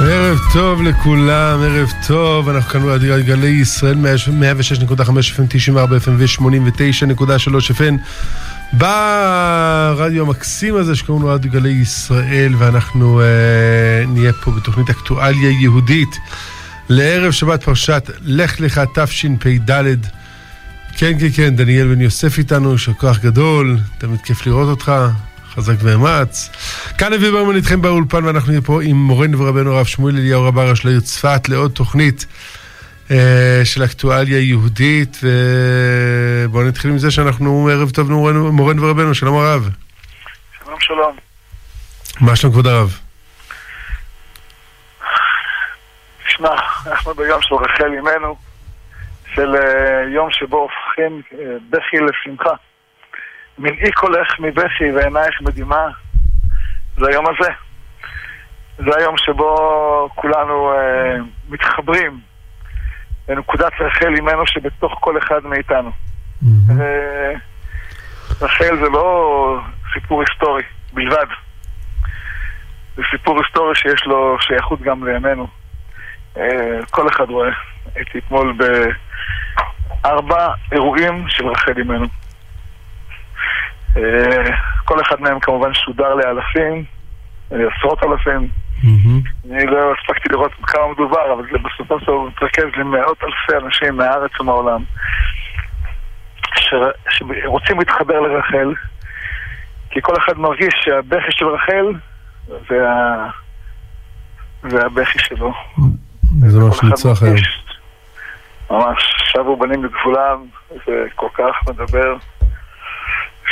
ערב טוב לכולם, ערב טוב, אנחנו כאן ברדיו גלי ישראל 106.5 FM, 94 FM ו-89.3 FM ברדיו המקסים הזה שקוראים לו רדיו גלי ישראל ואנחנו אה, נהיה פה בתוכנית אקטואליה יהודית. לערב שבת פרשת לך לך תשפ"ד. כן כן כן, דניאל בן יוסף איתנו, יישר כוח גדול, תמיד כיף לראות אותך, חזק ואמץ. כאן אבי ברמן איתכם באולפן ואנחנו נהיה פה עם מורנו ורבנו הרב שמואל אליהו רב הראש לעיר צפת לעוד תוכנית אה, של אקטואליה יהודית ובואו נתחיל עם זה שאנחנו ערב טוב מורנו, ורבנו, שלום הרב. שלום שלום. מה שלום כבוד הרב? תשמע, אנחנו ביום של רחל אימנו, של uh, יום שבו הופכים uh, בכי לשמחה. מנעי קולך מבכי ועינייך מדמעה, זה היום הזה. זה היום שבו כולנו uh, מתחברים לנקודת רחל אימנו שבתוך כל אחד מאיתנו. Mm-hmm. רחל זה לא סיפור היסטורי בלבד. זה סיפור היסטורי שיש לו שייכות גם לימינו. כל אחד רואה. הייתי אתמול בארבע אירועים של רחל אימנו. כל אחד מהם כמובן שודר לאלפים, עשרות אלפים. אני לא הספקתי לראות כמה מדובר, אבל זה בסופו של דבר מתרכז למאות אלפי אנשים מהארץ ומהעולם שרוצים להתחבר לרחל, כי כל אחד מרגיש שהבכי של רחל זה, הבכי שלו. זה מה שנצרך היום. ממש, שבו בנים בגבולם, זה כל כך מדבר.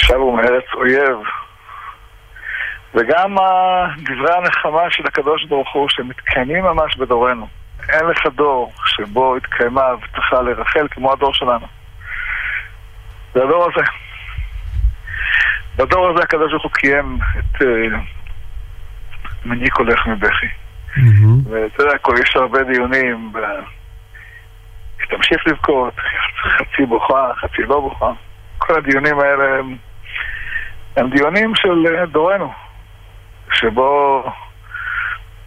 שבו מארץ אויב. וגם דברי הנחמה של הקדוש ברוך הוא שמתקיימים ממש בדורנו. אין לך דור שבו התקיימה הבטחה לרחל כמו הדור שלנו. זה הדור הזה. בדור הזה הקדוש ברוך הוא קיים את uh, מניק הולך מבכי. Mm-hmm. ואתה יודע, יש הרבה דיונים. תמשיך לבכות, חצי בוכה, חצי לא בוכה. כל הדיונים האלה הם, הם דיונים של דורנו, שבו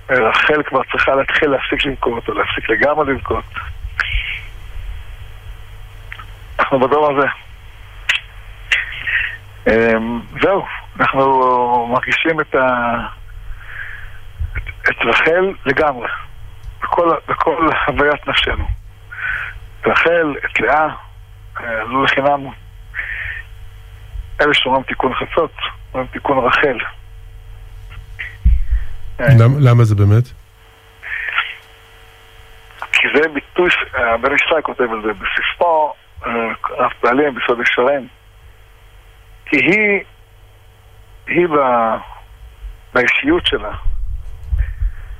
רחל כבר צריכה להתחיל להפסיק לבכות, או להפסיק לגמרי לבכות. אנחנו בדור הזה. זהו, אנחנו מרגישים את, ה... את, רחל לגמרי, בכל, בכל הוויית נפשנו. את רחל, את לאה, לא לחינם. אלה שאומרים תיקון חצות, אומרים תיקון רחל. למה זה באמת? כי זה ביטוי, בן ישראל כותב על זה בספרו, רב פעלים, בסוד ישרים. כי היא, היא באישיות שלה,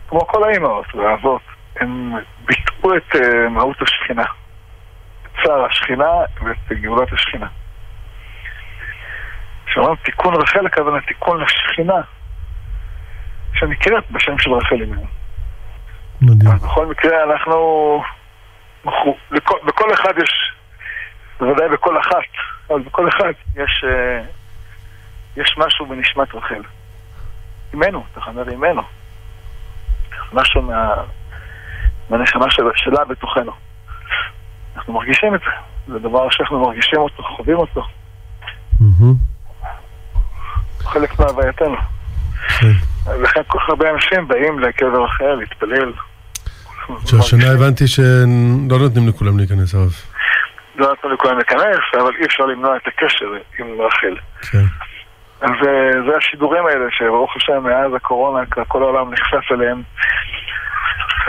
כמו כל האימהות והאבות, הם ביטאו את מהות השכינה. את צער השכינה ואת גאולת השכינה. כשאומרים תיקון רחל, הכוונה תיקון לשכינה, שנקראת בשם של רחל אימנו. מדהים. בכל מקרה אנחנו... לכל, בכל אחד יש, בוודאי בכל אחת, אבל בכל אחד יש, יש משהו בנשמת רחל. אימנו, תחנה לאימנו. משהו מה, מהנשמה של, שלה בתוכנו. אנחנו מרגישים את זה. זה דבר שאנחנו מרגישים אותו, חווים אותו. חלק מהווייתנו. לכן כל כך הרבה אנשים באים לקבר אחר להתפלל. שהשנה הבנתי שלא נותנים לכולם להיכנס הרב. לא נתנו לכולם להיכנס, אבל אי אפשר למנוע את הקשר עם רחל. כן. אז זה השידורים האלה, שברוך השם מאז הקורונה כל העולם נחשף אליהם.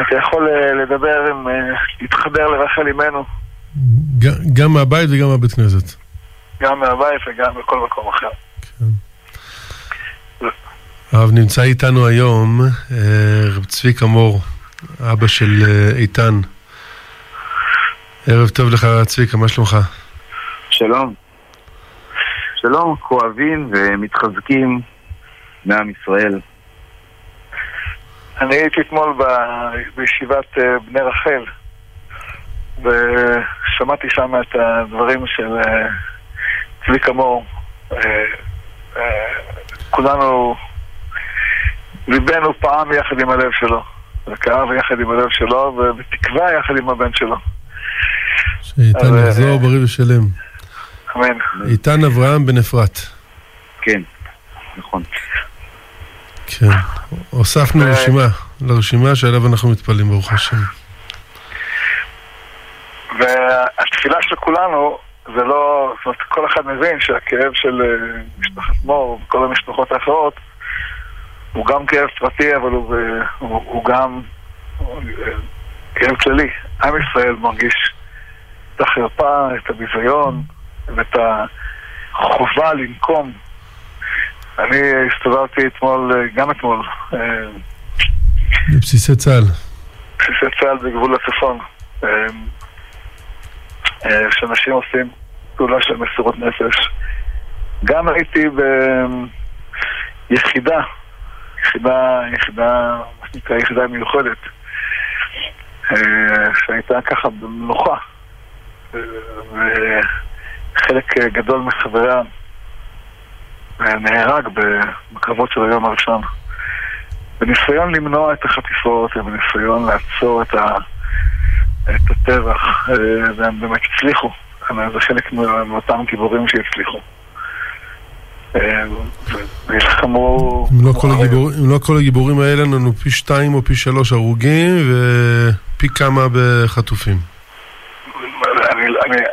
אתה יכול לדבר עם, להתחבר לרחל אימנו. גם מהבית וגם מהבית כנסת. גם מהבית וגם בכל מקום אחר. כן. הרב נמצא איתנו היום רב צביקה מור, אבא של איתן. ערב טוב לך צביקה, מה שלומך? שלום. שלום, כואבים ומתחזקים מעם ישראל. אני הייתי אתמול ב... בישיבת בני רחל ושמעתי שם את הדברים של צביקה מור. כולנו, ליבנו פעם יחד עם הלב שלו. וכאב יחד עם הלב שלו, ובתקווה יחד עם הבן שלו. שאיתן יחזור אה, בריא ושלם. אמן. איתן אברהם בן אפרת. כן, נכון. כן. הוספנו רשימה, לרשימה שעליו אנחנו מתפללים, ברוך השם. והתפילה של כולנו, זה לא, זאת אומרת, כל אחד מבין שהכאב של אה, משפחת מור וכל המשפחות האחרות הוא גם כאב פרטי, אבל הוא, אה, הוא, הוא גם כאב כללי. עם ישראל מרגיש את החרפה, את הביזיון ואת החובה לנקום. אני הסתובבתי אתמול, אה, גם אתמול, אה, בבסיסי צה"ל. בסיסי צה"ל בגבול הצפון. שאנשים עושים פעולה של מסירות נפש. גם הייתי ביחידה, יחידה, יחידה, מה שנקרא יחידה מיוחדת, אה, שהייתה ככה במנוחה. אה, וחלק גדול מחבריה נהרג בקרבות של היום הראשון. בניסיון למנוע את החטיפות ובניסיון לעצור את, ה, את הטבח, אה, והם באמת הצליחו. אה, זה חלק מאותם גיבורים שהצליחו. אם לא לא כל הגיבורים האלה, לנו פי שתיים או פי שלוש הרוגים ופי כמה בחטופים.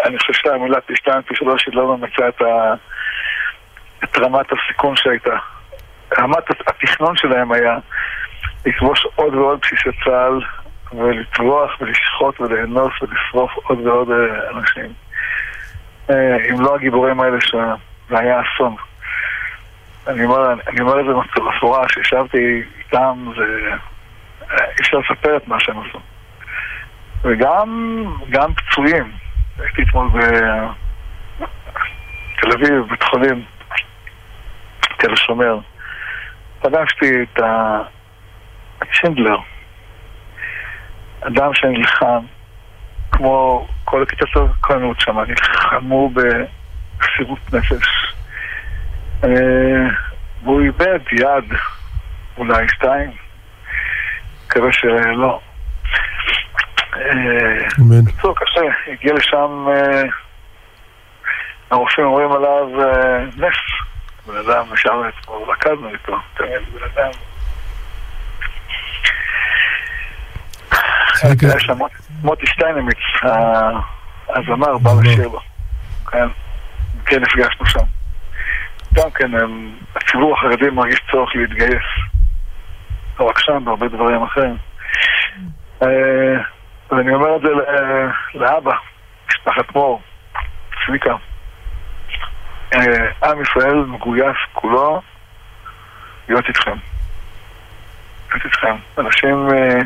אני, חושב שהמילה פי שתיים, פי שלוש, היא לא ממצה את, את רמת הסיכון שהייתה. רמת התכנון שלהם היה לכבוש עוד ועוד בסיסי צה"ל ולטבוח ולשחוט ולאנוס ולשרוף עוד ועוד אה, אנשים. אה, אם לא הגיבורים האלה, זה היה אסון. אני אומר, אני אומר את זה בצורה שישבתי איתם, זה... אי אפשר לספר את מה שהם עשו. וגם גם פצועים. הייתי אתמול בתל אביב, בית חולים, תל השומר. פגשתי את ה- שינדלר, אדם שנלחם, כמו כל הכיתות הכהנות שם, נלחמו במסירות נפש. אה, והוא איבד יד, אולי שתיים, מקווה שלא. אה, אמן. בקיצור, קשה. הגיע לשם, אה, הרופאים אומרים עליו אה, נס. בן אדם, ושם אתמול רקדנו איתו, תמיד בן אדם. צביקה, היה שם מוטי- שטיינמיץ, הזמר, בא. לשיר לו. כן, כן נפגשנו שם. גם כן, הם- הציבור החרדי מרגיש צורך להתגייס. לא רק שם, בהרבה דברים אחרים. אה, ואני אומר את זה לאבא, משפחת מור, צביקה. אה, עם ישראל מגויס כולו להיות איתכם. להיות איתכם. אנשים, אה,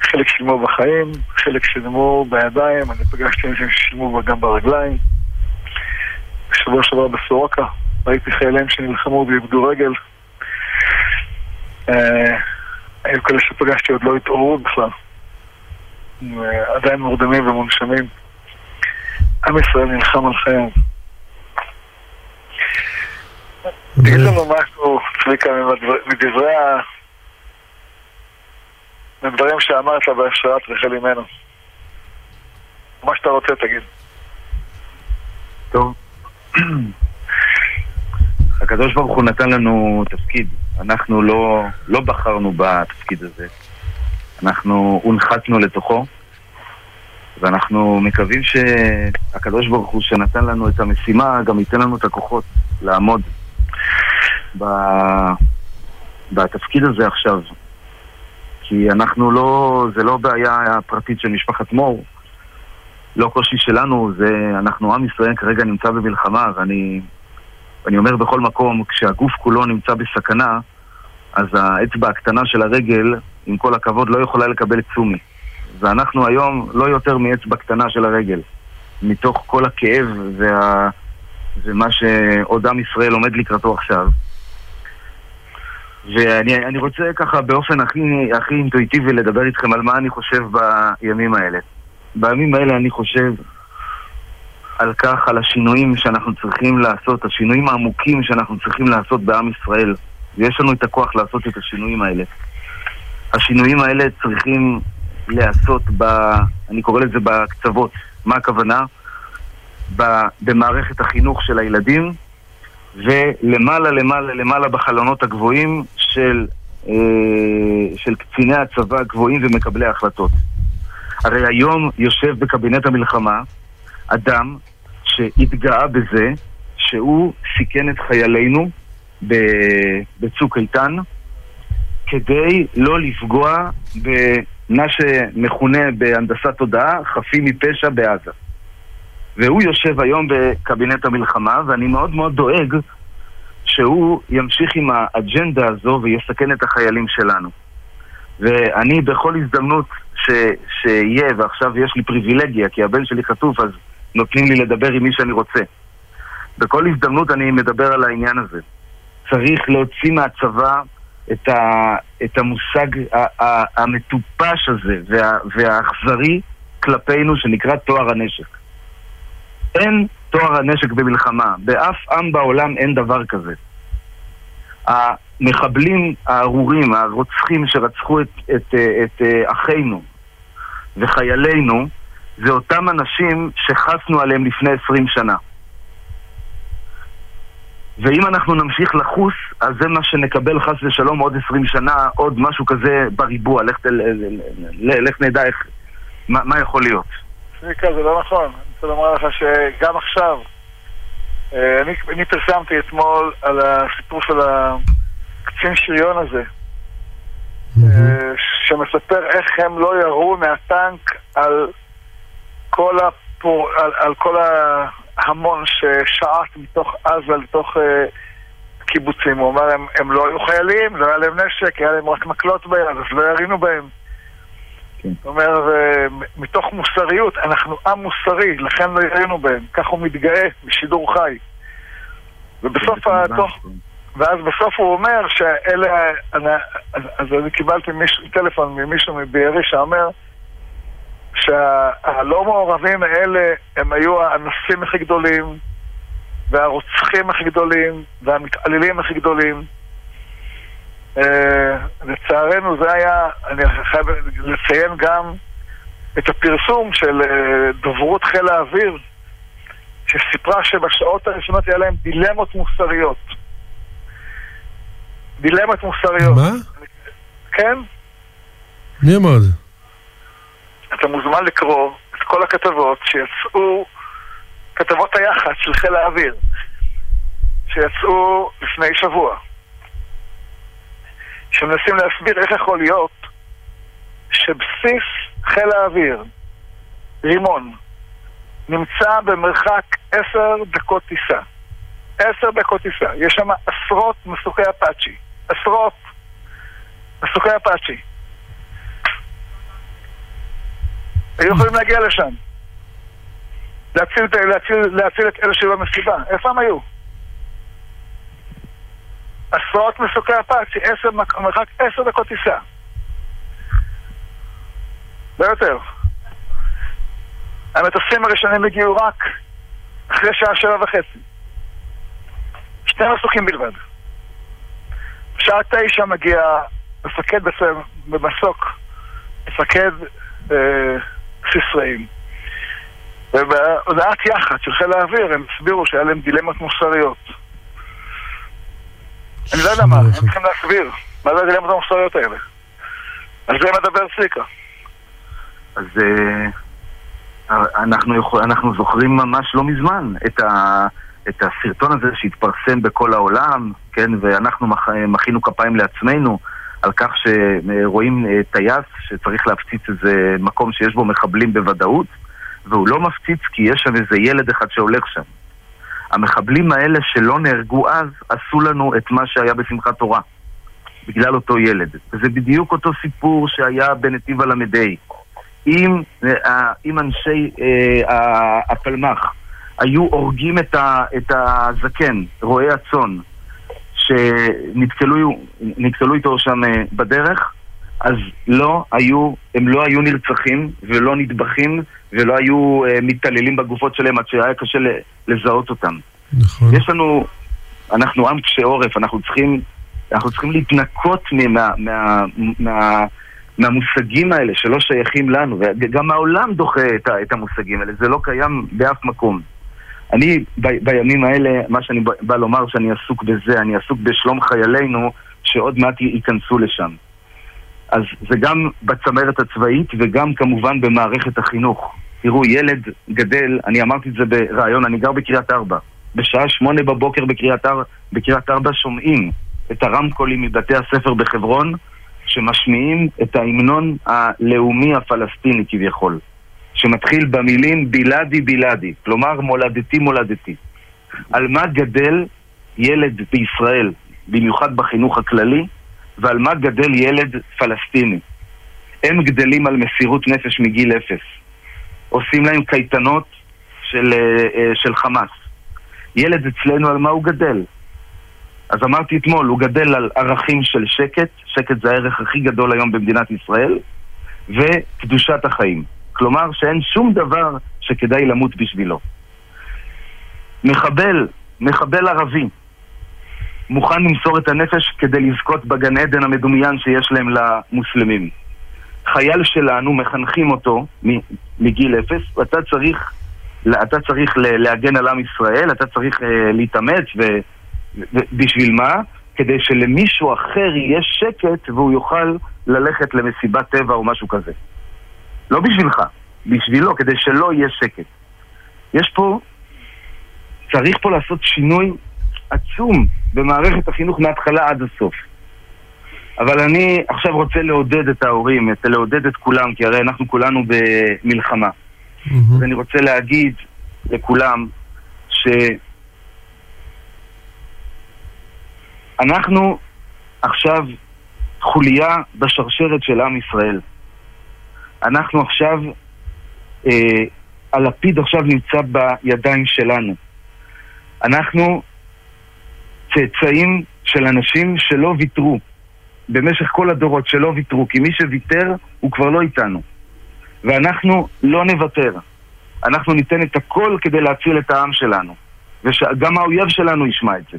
חלק שילמו בחיים, חלק שילמו בידיים, אני פגשתי אנשים ששילמו גם ברגליים. בשבוע שעבר בסורוקה ראיתי חיילים שנלחמו ואיבדו רגל. אה, היו כאלה שפגשתי עוד לא התעוררו בכלל. אה, עדיין מורדמים ומונשמים. עם ישראל נלחם על חייהם. תגיד. לנו משהו, צביקה, מדבר- מדברי ה... מדברים שאמרת בהשראת רחל אימנו. מה שאתה רוצה תגיד. טוב. הקדוש ברוך הוא נתן לנו תפקיד. אנחנו לא, לא בחרנו בתפקיד הזה. אנחנו הונחתנו לתוכו, ואנחנו מקווים שהקדוש ברוך הוא שנתן לנו את המשימה, גם ייתן לנו את הכוחות לעמוד ב... בתפקיד הזה עכשיו. כי אנחנו לא, זה לא בעיה פרטית של משפחת מור, לא קושי שלנו, זה, אנחנו עם ישראל כרגע נמצא במלחמה, ואני, ואני אומר בכל מקום, כשהגוף כולו נמצא בסכנה, אז האצבע הקטנה של הרגל, עם כל הכבוד, לא יכולה לקבל צומי. ואנחנו היום לא יותר מאצבע קטנה של הרגל. מתוך כל הכאב וה, ומה שעוד עם ישראל עומד לקראתו עכשיו. ואני אני רוצה ככה באופן הכי, הכי אינטואיטיבי לדבר איתכם על מה אני חושב בימים האלה. בימים האלה אני חושב על כך, על השינויים שאנחנו צריכים לעשות, השינויים העמוקים שאנחנו צריכים לעשות בעם ישראל. ויש לנו את הכוח לעשות את השינויים האלה. השינויים האלה צריכים להיעשות, ב, אני קורא לזה בקצוות. מה הכוונה? ב, במערכת החינוך של הילדים, ולמעלה למעלה למעלה בחלונות הגבוהים של, אה, של קציני הצבא הגבוהים ומקבלי ההחלטות. הרי היום יושב בקבינט המלחמה אדם שהתגאה בזה שהוא סיכן את חיילינו בצוק איתן כדי לא לפגוע במה שמכונה בהנדסת תודעה חפים מפשע בעזה. והוא יושב היום בקבינט המלחמה, ואני מאוד מאוד דואג שהוא ימשיך עם האג'נדה הזו ויסכן את החיילים שלנו. ואני בכל הזדמנות ש, שיהיה, ועכשיו יש לי פריבילגיה, כי הבן שלי חטוף, אז נותנים לי לדבר עם מי שאני רוצה. בכל הזדמנות אני מדבר על העניין הזה. צריך להוציא מהצבא את, ה, את המושג המטופש הזה וה, והאכזרי כלפינו שנקרא טוהר הנשק. אין טוהר הנשק במלחמה. באף עם בעולם אין דבר כזה. המחבלים הארורים, הרוצחים שרצחו את, את, את, את אה, אחינו וחיילינו, זה אותם אנשים שחסנו עליהם לפני עשרים שנה. ואם אנחנו נמשיך לחוס, אז זה מה שנקבל חס ושלום עוד עשרים שנה, עוד משהו כזה בריבוע. לך, לך נדע איך, מה, מה יכול להיות. צביקה, זה לא נכון. אני רוצה לומר לך שגם עכשיו, אה, אני, אני פרסמתי אתמול על הסיפור של הקצין שריון הזה, mm-hmm. שמספר איך הם לא ירו מהטנק על כל, הפור, על, על כל ההמון ששעט מתוך עזה לתוך uh, קיבוצים. הוא אמר, הם, הם לא היו חיילים, לא היה להם נשק, היה להם רק מקלות ביד, אז לא ירינו בהם. כן. הוא אומר, מתוך מוסריות, אנחנו עם מוסרי, לכן לא ירינו בהם. כך הוא מתגאה בשידור חי. ובסוף התוך... ואז בסוף הוא אומר שאלה... אז, אז אני קיבלתי מיש, טלפון ממישהו מבארי שאומר שהלא מעורבים האלה הם היו האנסים הכי גדולים והרוצחים הכי גדולים והמתעללים הכי גדולים Uh, לצערנו זה היה, אני חייב לציין גם את הפרסום של uh, דוברות חיל האוויר שסיפרה שבשעות הראשונות היה להם דילמות מוסריות. דילמות מוסריות. מה? כן? מי אמר את זה? אתה מוזמן לקרוא את כל הכתבות שיצאו, כתבות היח"צ של חיל האוויר, שיצאו לפני שבוע, שמנסים להסביר איך יכול להיות שבסיס חיל האוויר, רימון, נמצא במרחק עשר דקות טיסה. עשר דקות טיסה. יש שם עשרות מסוכי אפאצ'י. עשרות מסוכי אפאצ'י. היו יכולים להגיע לשם. להציל, להציל, להציל את אלה שהיו במסיבה. איפה הם היו? עשרות מסוכי אפאצ'י, מרחק עשר דקות טיסה. לא יותר. המטוסים הראשונים הגיעו רק אחרי שעה שבע וחצי. שני מסוקים בלבד. בשעה תשע מגיע מפקד במסוק, מפקד אה, בסיס ובהודעת יח"צ של חיל האוויר הם הסבירו שהיה להם דילמות מוסריות. אני לא יודע מה, הם צריכים להסביר מה זה הדילמות המוסריות האלה. על זה מדבר צביקה. אז אה, אנחנו, יכול, אנחנו זוכרים ממש לא מזמן את, ה, את הסרטון הזה שהתפרסם בכל העולם, כן, ואנחנו מח, מחינו כפיים לעצמנו על כך שרואים אה, טייס שצריך להפציץ איזה מקום שיש בו מחבלים בוודאות, והוא לא מפציץ כי יש שם איזה ילד אחד שהולך שם. המחבלים האלה שלא נהרגו אז, עשו לנו את מה שהיה בשמחת תורה, בגלל אותו ילד. וזה בדיוק אותו סיפור שהיה בנתיב הל"ה. אם, אה, אם אנשי אה, הפלמ"ח היו הורגים את, ה, את הזקן, רועי הצאן, שנתקלו איתו שם אה, בדרך, אז לא היו, הם לא היו נרצחים ולא נטבחים ולא היו uh, מתעללים בגופות שלהם עד שהיה קשה לזהות אותם. נכון. יש לנו, אנחנו עם קשה עורף, אנחנו צריכים, אנחנו צריכים להתנקות מה, מה, מה, מהמושגים האלה שלא שייכים לנו, וגם העולם דוחה את המושגים האלה, זה לא קיים באף מקום. אני ב, בימים האלה, מה שאני בא לומר שאני עסוק בזה, אני עסוק בשלום חיילינו שעוד מעט ייכנסו לשם. אז זה גם בצמרת הצבאית וגם כמובן במערכת החינוך. תראו, ילד גדל, אני אמרתי את זה בריאיון, אני גר בקריית ארבע. בשעה שמונה בבוקר בקריית, אר, בקריית ארבע שומעים את הרמקולים מבתי הספר בחברון שמשמיעים את ההמנון הלאומי הפלסטיני כביכול. שמתחיל במילים בלעדי בלעדי, כלומר מולדתי מולדתי. על מה גדל ילד בישראל, במיוחד בחינוך הכללי, ועל מה גדל ילד פלסטיני. הם גדלים על מסירות נפש מגיל אפס. עושים להם קייטנות של, אה, אה, של חמאס. ילד אצלנו על מה הוא גדל? אז אמרתי אתמול, הוא גדל על ערכים של שקט, שקט זה הערך הכי גדול היום במדינת ישראל, וקדושת החיים. כלומר שאין שום דבר שכדאי למות בשבילו. מחבל, מחבל ערבי, מוכן למסור את הנפש כדי לזכות בגן עדן המדומיין שיש להם למוסלמים. חייל שלנו, מחנכים אותו מגיל אפס, ואתה צריך, אתה צריך להגן על עם ישראל, אתה צריך אה, להתאמץ, ובשביל מה? כדי שלמישהו אחר יהיה שקט והוא יוכל ללכת למסיבת טבע או משהו כזה. לא בשבילך, בשבילו, כדי שלא יהיה שקט. יש פה, צריך פה לעשות שינוי עצום במערכת החינוך מההתחלה עד הסוף. אבל אני עכשיו רוצה לעודד את ההורים, את, לעודד את כולם, כי הרי אנחנו כולנו במלחמה. Mm-hmm. אז אני רוצה להגיד לכולם שאנחנו עכשיו חוליה בשרשרת של עם ישראל. אנחנו עכשיו, אה, הלפיד עכשיו נמצא בידיים שלנו. אנחנו צאצאים של אנשים שלא ויתרו במשך כל הדורות, שלא ויתרו, כי מי שוויתר הוא כבר לא איתנו. ואנחנו לא נוותר. אנחנו ניתן את הכל כדי להציל את העם שלנו. וגם האויב שלנו ישמע את זה.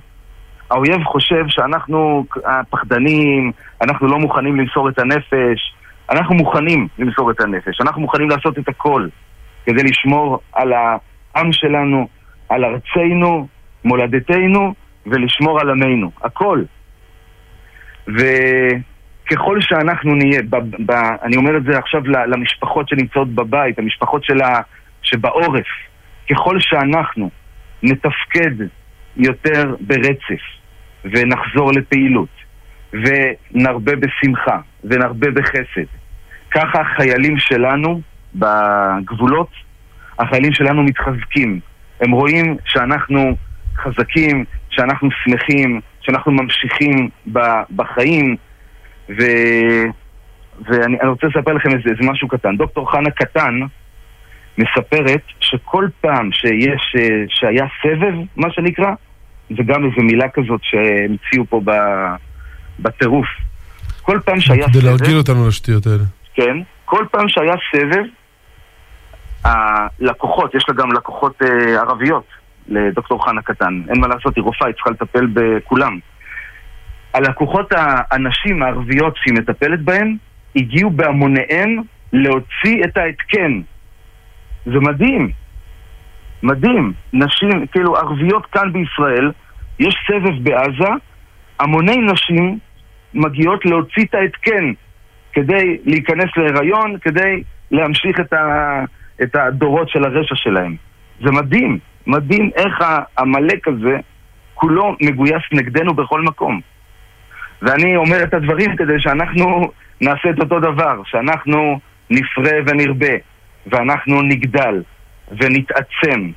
האויב חושב שאנחנו פחדנים, אנחנו לא מוכנים למסור את הנפש, אנחנו מוכנים למסור את הנפש, אנחנו מוכנים לעשות את הכל כדי לשמור על העם שלנו, על ארצנו, מולדתנו, ולשמור על עמנו, הכל. וככל שאנחנו נהיה, ב, ב, אני אומר את זה עכשיו למשפחות שנמצאות בבית, המשפחות שלה, שבעורף, ככל שאנחנו נתפקד יותר ברצף ונחזור לפעילות ונרבה בשמחה ונרבה בחסד, ככה החיילים שלנו בגבולות, החיילים שלנו מתחזקים. הם רואים שאנחנו חזקים, שאנחנו שמחים, שאנחנו ממשיכים בחיים, ו... ואני רוצה לספר לכם איזה, איזה משהו קטן. דוקטור חנה קטן מספרת שכל פעם שיש, שהיה סבב, מה שנקרא, זה גם איזו מילה כזאת שהמציאו פה בטירוף. כל פעם שהיה סבב... כדי להרגיל אותנו לשטויות האלה. כן, כל פעם שהיה סבב, הלקוחות, יש לה גם לקוחות אה, ערביות, לדוקטור חנה קטן. אין מה לעשות, היא רופאה, היא צריכה לטפל בכולם. הלקוחות הנשים הערביות שהיא מטפלת בהן, הגיעו בהמוניהן להוציא את ההתקן. זה מדהים. מדהים. נשים, כאילו, ערביות כאן בישראל, יש סבב בעזה, המוני נשים מגיעות להוציא את ההתקן כדי להיכנס להיריון, כדי להמשיך את, ה, את הדורות של הרשע שלהם. זה מדהים. מדהים איך העמלק הזה כולו מגויס נגדנו בכל מקום. ואני אומר את הדברים כדי שאנחנו נעשה את אותו דבר, שאנחנו נפרה ונרבה, ואנחנו נגדל ונתעצם.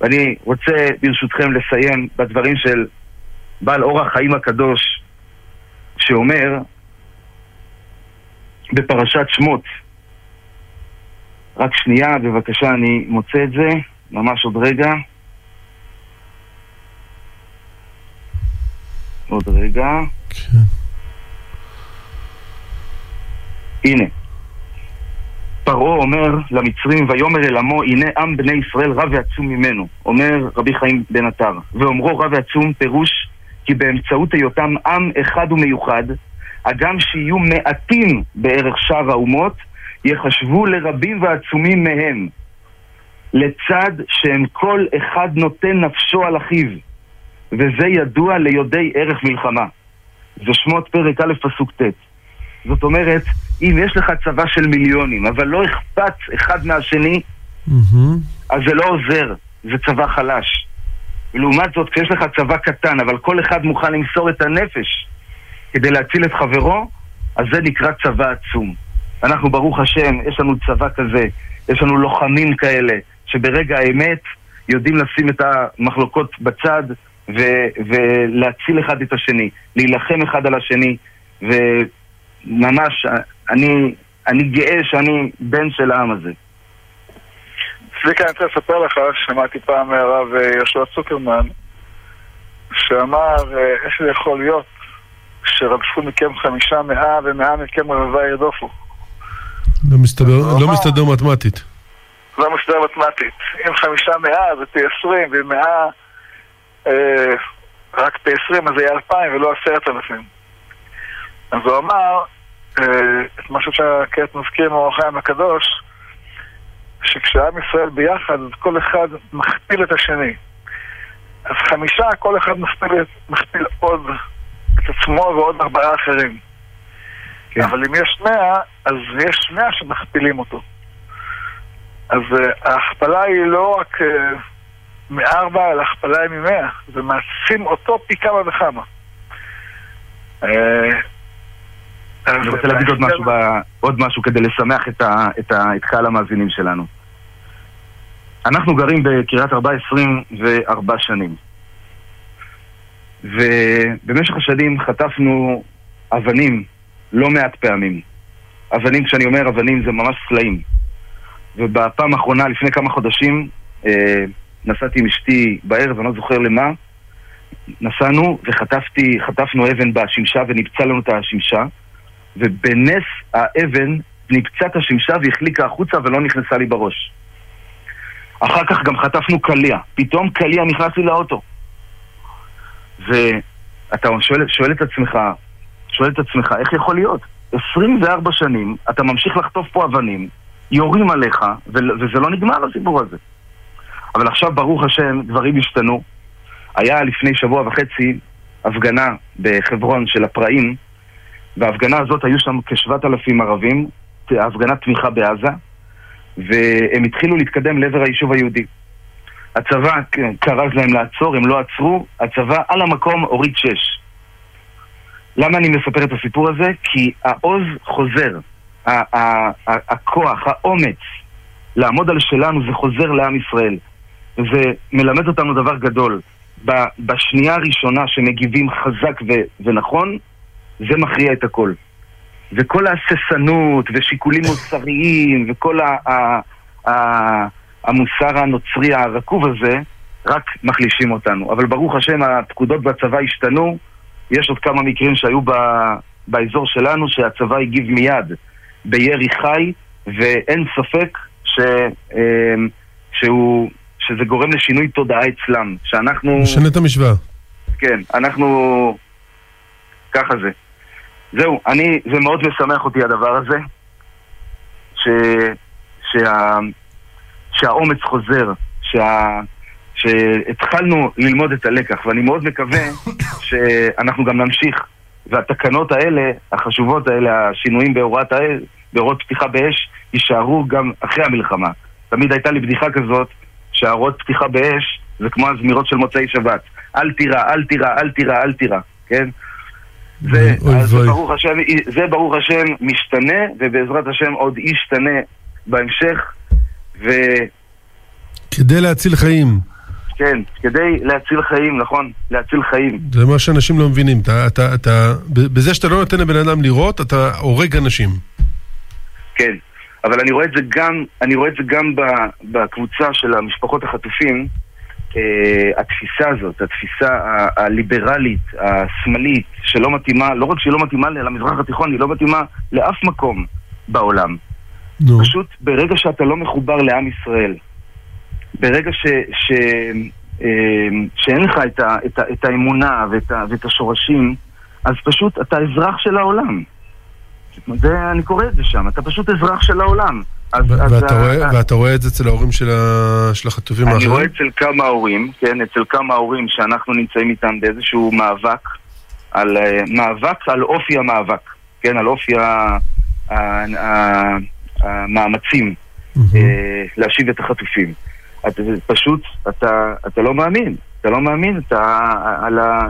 ואני רוצה ברשותכם לסיים בדברים של בעל אורח חיים הקדוש, שאומר בפרשת שמות, רק שנייה, בבקשה, אני מוצא את זה. ממש עוד רגע. עוד רגע. כן. הנה. פרעה אומר למצרים, ויאמר אל עמו, הנה עם בני ישראל רב ועצום ממנו, אומר רבי חיים בן עטר. ואומרו רב ועצום פירוש כי באמצעות היותם עם אחד ומיוחד, הגם שיהיו מעטים בערך שאר האומות, יחשבו לרבים ועצומים מהם, לצד שהם כל אחד נותן נפשו על אחיו, וזה ידוע ליודעי ערך מלחמה. זה שמות פרק א' פסוק ט'. זאת אומרת, אם יש לך צבא של מיליונים, אבל לא אכפת אחד מהשני, אז זה לא עוזר, זה צבא חלש. ולעומת זאת, כשיש לך צבא קטן, אבל כל אחד מוכן למסור את הנפש כדי להציל את חברו, אז זה נקרא צבא עצום. אנחנו, ברוך השם, יש לנו צבא כזה, יש לנו לוחמים כאלה, שברגע האמת יודעים לשים את המחלוקות בצד ו- ולהציל אחד את השני, להילחם אחד על השני, וממש, אני, אני גאה שאני בן של העם הזה. צביקה, אני רוצה לספר לך, שמעתי פעם מהרב אה, יהושע צוקרמן, שאמר, אה, איך זה יכול להיות שרדפו מכם חמישה מאה ומאה מכם רבבה ירדופו? לא מסתדר, לא מסתדר מתמטית. לא מסתדר מתמטית. אם חמישה מאה זה פי עשרים, ואם מאה אה, רק פי עשרים אז זה יהיה אלפיים ולא עשרת אלפים. אז הוא אמר אה, את משהו שכעת מזכיר מאור החיים הקדוש, שכשעם ישראל ביחד, אז כל אחד מכפיל את השני. אז חמישה, כל אחד מכפיל, מכפיל עוד את עצמו ועוד ארבעה אחרים. כן. אבל אם יש מאה, אז יש מאה שמכפילים אותו. אז uh, ההכפלה היא לא רק uh, מארבע, אלא הכפלה היא ממאה. זה מעצים אותו פי כמה וכמה. Uh, אני רוצה להגיד עוד משהו. עוד משהו כדי לשמח את, ה... את, ה... את קהל המאזינים שלנו. אנחנו גרים בקריית ארבע עשרים וארבע שנים. ובמשך השנים חטפנו אבנים לא מעט פעמים. אבנים, כשאני אומר אבנים, זה ממש סלעים. ובפעם האחרונה, לפני כמה חודשים, אה, נסעתי עם אשתי בערב, אני לא זוכר למה, נסענו וחטפתי, חטפנו אבן בשמשה ונפצע לנו את השמשה, ובנס האבן נפצע את השמשה והחליקה החוצה ולא נכנסה לי בראש. אחר כך גם חטפנו קליע, פתאום קליע נכנס לי לאוטו. ואתה שואל, שואל את עצמך, שואל את עצמך, איך יכול להיות? 24 שנים, אתה ממשיך לחטוף פה אבנים, יורים עליך, וזה לא נגמר הסיפור הזה. אבל עכשיו, ברוך השם, דברים השתנו. היה לפני שבוע וחצי הפגנה בחברון של הפראים, בהפגנה הזאת היו שם כשבעת אלפים ערבים, הפגנת תמיכה בעזה, והם התחילו להתקדם לעבר היישוב היהודי. הצבא כרז להם לעצור, הם לא עצרו, הצבא על המקום הוריד שש. למה אני מספר את הסיפור הזה? כי העוז חוזר. הכוח, האומץ לעמוד על שלנו זה חוזר לעם ישראל. וזה מלמד אותנו דבר גדול. בשנייה הראשונה שמגיבים חזק ונכון, זה מכריע את הכל. וכל ההססנות ושיקולים מוסריים וכל ה- ה- ה- המוסר הנוצרי הרקוב הזה, רק מחלישים אותנו. אבל ברוך השם, הפקודות בצבא השתנו. יש עוד כמה מקרים שהיו ב- באזור שלנו שהצבא הגיב מיד בירי חי, ואין ספק ש, אמ, שהוא, שזה גורם לשינוי תודעה אצלם. שאנחנו... משנה את המשוואה. כן, אנחנו... ככה זה. זהו, אני, זה מאוד משמח אותי הדבר הזה, ש, שה, שהאומץ חוזר, שה, שהתחלנו ללמוד את הלקח, ואני מאוד מקווה שאנחנו גם נמשיך, והתקנות האלה, החשובות האלה, השינויים בהוראת האל, בהוראות פתיחה באש, יישארו גם אחרי המלחמה. תמיד הייתה לי בדיחה כזאת, שההוראות פתיחה באש זה כמו הזמירות של מוצאי שבת. אל תירא, אל תירא, אל תירא, אל תירא, כן? זה, אז ברוך השם, זה ברוך השם משתנה, ובעזרת השם עוד ישתנה בהמשך, ו... כדי להציל חיים. כן, כדי להציל חיים, נכון, להציל חיים. זה מה שאנשים לא מבינים. אתה, אתה, אתה, בזה שאתה לא נותן לבן אדם לראות, אתה הורג אנשים. כן, אבל אני רואה את זה גם, אני רואה את זה גם בקבוצה של המשפחות החטופים, התפיסה הזאת, התפיסה הליברלית, השמאלית, שלא מתאימה, לא רק שהיא לא מתאימה למזרח התיכון, היא לא מתאימה לאף מקום בעולם. נו. פשוט ברגע שאתה לא מחובר לעם ישראל, ברגע ש, ש, אה, שאין לך את, ה, את, ה, את האמונה ואת, ה, ואת השורשים, אז פשוט אתה אזרח של העולם. זה, אני קורא את זה שם, אתה פשוט אזרח של העולם. אז, אז ואתה, ה... רואה, ואתה רואה את זה אצל ההורים של, ה... של החטופים האחרים? אני רואה אצל כמה הורים, כן, אצל כמה הורים שאנחנו נמצאים איתם באיזשהו מאבק, על uh, מאבק על אופי המאבק, כן, על אופי המאמצים uh, להשיב את החטופים. אתה, פשוט, אתה, אתה לא מאמין, אתה לא מאמין אתה, על ה,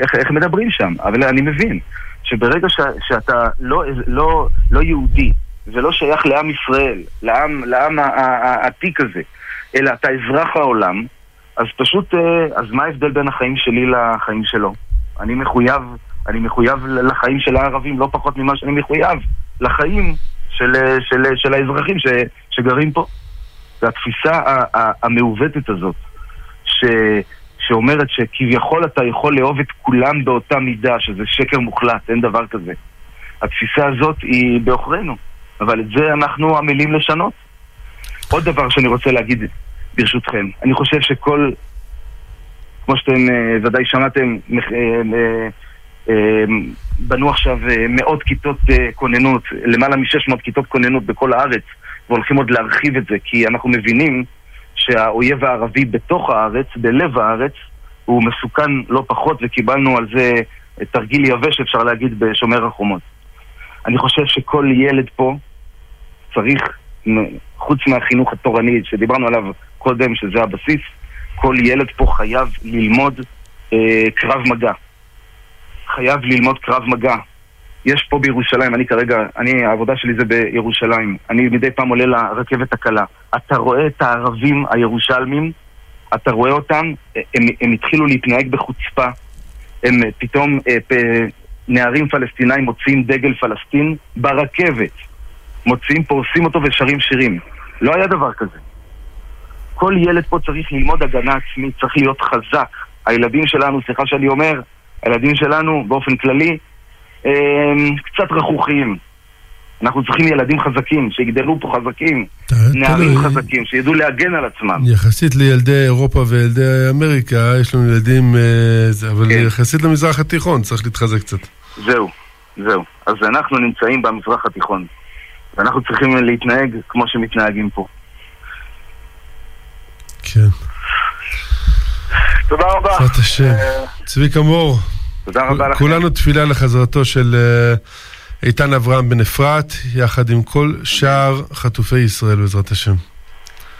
איך, איך מדברים שם, אבל אני מבין שברגע ש, שאתה לא, לא, לא יהודי, ולא שייך לעם ישראל, לעם, לעם העתיק הזה, אלא אתה אזרח העולם, אז פשוט, אה, אז מה ההבדל בין החיים שלי לחיים שלו? אני מחויב, אני מחויב לחיים של הערבים לא פחות ממה שאני מחויב לחיים של, של, של האזרחים ש, שגרים פה. והתפיסה המעוותת הזאת, ש, שאומרת שכביכול אתה יכול לאהוב את כולם באותה מידה, שזה שקר מוחלט, אין דבר כזה. התפיסה הזאת היא בעוכרינו. אבל את זה אנחנו עמלים לשנות. עוד דבר שאני רוצה להגיד, ברשותכם, אני חושב שכל, כמו שאתם uh, ודאי שמעתם, uh, uh, בנו עכשיו מאות כיתות כוננות, למעלה מ-600 כיתות כוננות בכל הארץ, והולכים עוד להרחיב את זה, כי אנחנו מבינים שהאויב הערבי בתוך הארץ, בלב הארץ, הוא מסוכן לא פחות, וקיבלנו על זה תרגיל יבש, אפשר להגיד, בשומר החומות. אני חושב שכל ילד פה צריך, חוץ מהחינוך התורני שדיברנו עליו קודם, שזה הבסיס, כל ילד פה חייב ללמוד אה, קרב מגע. חייב ללמוד קרב מגע. יש פה בירושלים, אני כרגע, אני, העבודה שלי זה בירושלים. אני מדי פעם עולה לרכבת הקלה. אתה רואה את הערבים הירושלמים, אתה רואה אותם, הם, הם התחילו להתנהג בחוצפה. הם פתאום, אה, נערים פלסטינאים מוציאים דגל פלסטין ברכבת. מוציאים, פורסים אותו ושרים שירים. לא היה דבר כזה. כל ילד פה צריך ללמוד הגנה עצמית, צריך להיות חזק. הילדים שלנו, סליחה שאני אומר, הילדים שלנו באופן כללי, קצת רכוכים. אנחנו צריכים ילדים חזקים, שיגדלו פה חזקים, נערים חזקים, שידעו להגן על עצמם. יחסית לילדי אירופה וילדי אמריקה, יש לנו ילדים, אה, אבל כן. יחסית למזרח התיכון, צריך להתחזק קצת. זהו, זהו. אז אנחנו נמצאים במזרח התיכון. ואנחנו צריכים להתנהג כמו שמתנהגים פה. כן. תודה רבה. בעזרת השם. אה, צביקה מור. תודה רבה לכם. כולנו תפילה לחזרתו של אה, איתן אברהם בן אפרת, יחד עם כל שאר חטופי ישראל בעזרת השם.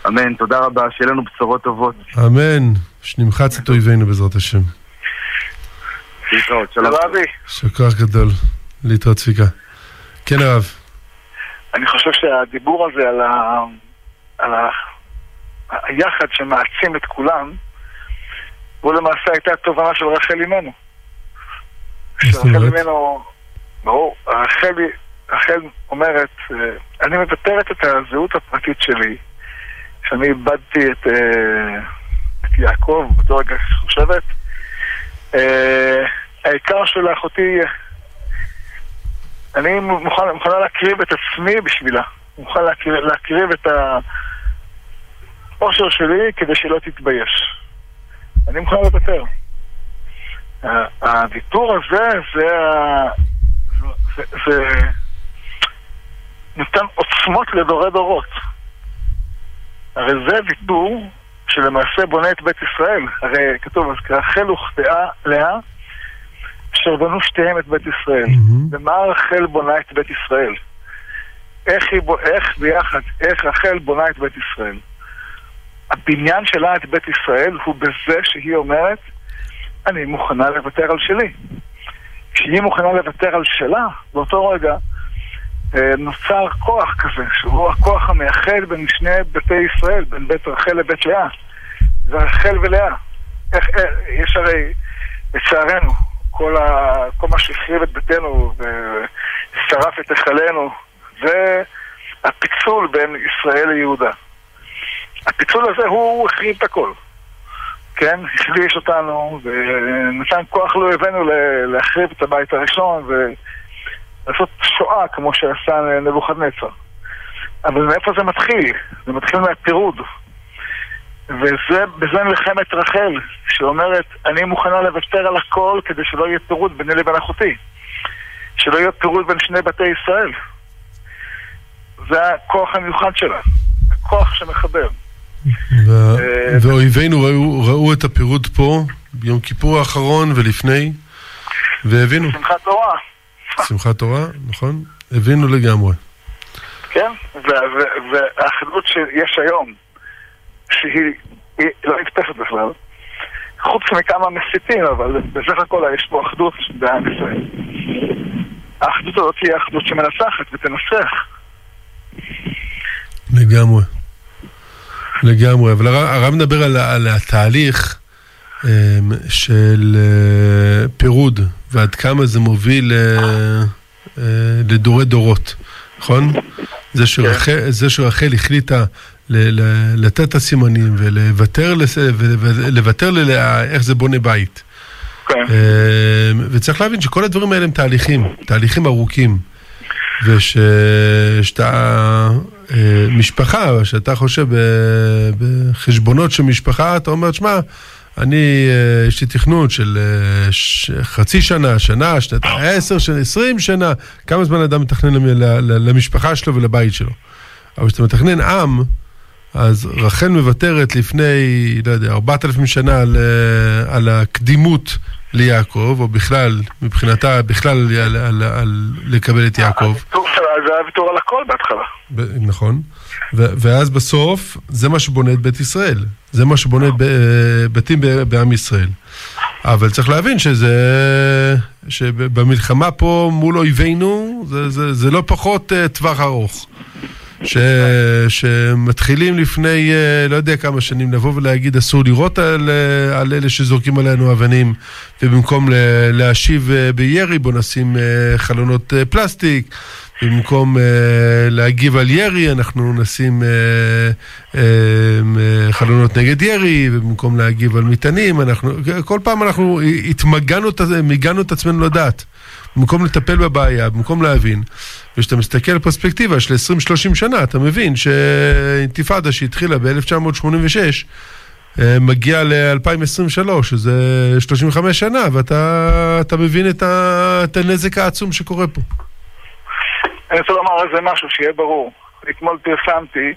אמן, תודה רבה, שיהיה לנו בשורות טובות. אמן, שנמחץ את אויבינו בעזרת השם. להתראות, שלום. שכוח גדול. להתראות צביקה. כן הרב. אני חושב שהדיבור הזה על, ה... על ה... היחד שמעצים את כולם, הוא למעשה הייתה התובנה של רחל אימנו. רחל אימנו, ברור, רחל, רחל אומרת, אה, אני מוותרת את הזהות הפרטית שלי, שאני איבדתי את, אה, את יעקב באותו רגע חושבת, אה, העיקר של אחותי אני מוכן, מוכנה להקריב את עצמי בשבילה. מוכן להקריב, להקריב את האושר שלי כדי שלא תתבייש. אני מוכן לוותר. הוויתור הזה זה, זה, זה נותן עוצמות לדורי דורות. הרי זה ויתור שלמעשה בונה את בית ישראל. הרי כתוב, אז כרחל וכתאה לאה אשר בנו שתיהם את בית ישראל. Mm-hmm. ומה רחל בונה את בית ישראל? איך, היא, איך ביחד, איך רחל בונה את בית ישראל? הבניין שלה את בית ישראל הוא בזה שהיא אומרת, אני מוכנה לוותר על שלי. כשהיא מוכנה לוותר על שלה, באותו רגע אה, נוצר כוח כזה, שהוא הכוח המאחד בין שני ביתי ישראל, בין בית רחל לבית לאה. זה רחל ולאה. איך, איך, יש הרי, לצערנו, כל, ה, כל מה שהחריב את ביתנו ושרף את היכלנו, זה הפיצול בין ישראל ליהודה. הפיצול הזה הוא החריב את הכל. כן? החליש אותנו ונתן כוח לאויבינו להחריב את הבית הראשון ולעשות שואה כמו שעשה נבוכדנצר. אבל מאיפה זה מתחיל? זה מתחיל מהפירוד. ובזה מלחמת רחל, שאומרת, אני מוכנה לוותר על הכל כדי שלא יהיה פירוד ביני לבין אחותי. שלא יהיה פירוד בין שני בתי ישראל. זה הכוח המיוחד שלה, הכוח שמחבר. אה, ואויבינו ראו, ראו את הפירוד פה ביום כיפור האחרון ולפני, והבינו. שמחת תורה. שמחת תורה, נכון? הבינו לגמרי. כן, והאחדות שיש היום, שהיא לא נתפסת בכלל, חוץ מכמה מסיתים, אבל בסך הכל יש פה אחדות בעם ישראל. האחדות הזאת תהיה אחדות שמנצחת ותנצח. לגמרי. לגמרי, אבל הרב מדבר על, על התהליך um, של uh, פירוד ועד כמה זה מוביל uh, uh, לדורי דורות, נכון? זה שרחל, כן. זה שרחל החליטה ל, ל, לתת את הסימנים ולוותר לוותר ל, איך זה בונה בית. כן. Uh, וצריך להבין שכל הדברים האלה הם תהליכים, תהליכים ארוכים. ושאתה אה, משפחה, שאתה חושב בחשבונות של משפחה, אתה אומר, שמע, אני, אה, יש לי תכנון של אה, חצי שנה, שנה, שנתיים, עשר שנה, עשרים שנה, כמה זמן אדם מתכנן למשפחה שלו ולבית שלו. אבל כשאתה מתכנן עם, אז רחל מוותרת לפני, לא יודע, ארבעת אלפים שנה על, על הקדימות ליעקב, או בכלל, מבחינתה, בכלל על, על, על לקבל את יעקב. זה היה ויתור על הכל בהתחלה. נכון. ואז בסוף, זה מה שבונה את בית ישראל. זה מה שבונה את בתים בעם ישראל. אבל צריך להבין שזה, שבמלחמה פה מול אויבינו, זה, זה, זה לא פחות uh, טווח ארוך. ש, שמתחילים לפני, uh, לא יודע כמה שנים, לבוא ולהגיד אסור לירות על, uh, על אלה שזורקים עלינו אבנים, ובמקום להשיב uh, בירי בוא נשים חלונות פלסטיק. במקום uh, להגיב על ירי, אנחנו נשים uh, uh, חלונות נגד ירי, ובמקום להגיב על מטענים, אנחנו, כל פעם אנחנו התמגנו, מיגנו את עצמנו לדעת. במקום לטפל בבעיה, במקום להבין. וכשאתה מסתכל על פרספקטיבה של 20-30 שנה, אתה מבין שאינתיפאדה שהתחילה ב-1986, מגיע ל-2023, שזה 35 שנה, ואתה מבין את, ה, את הנזק העצום שקורה פה. אני רוצה לומר על זה משהו, שיהיה ברור. אתמול פרסמתי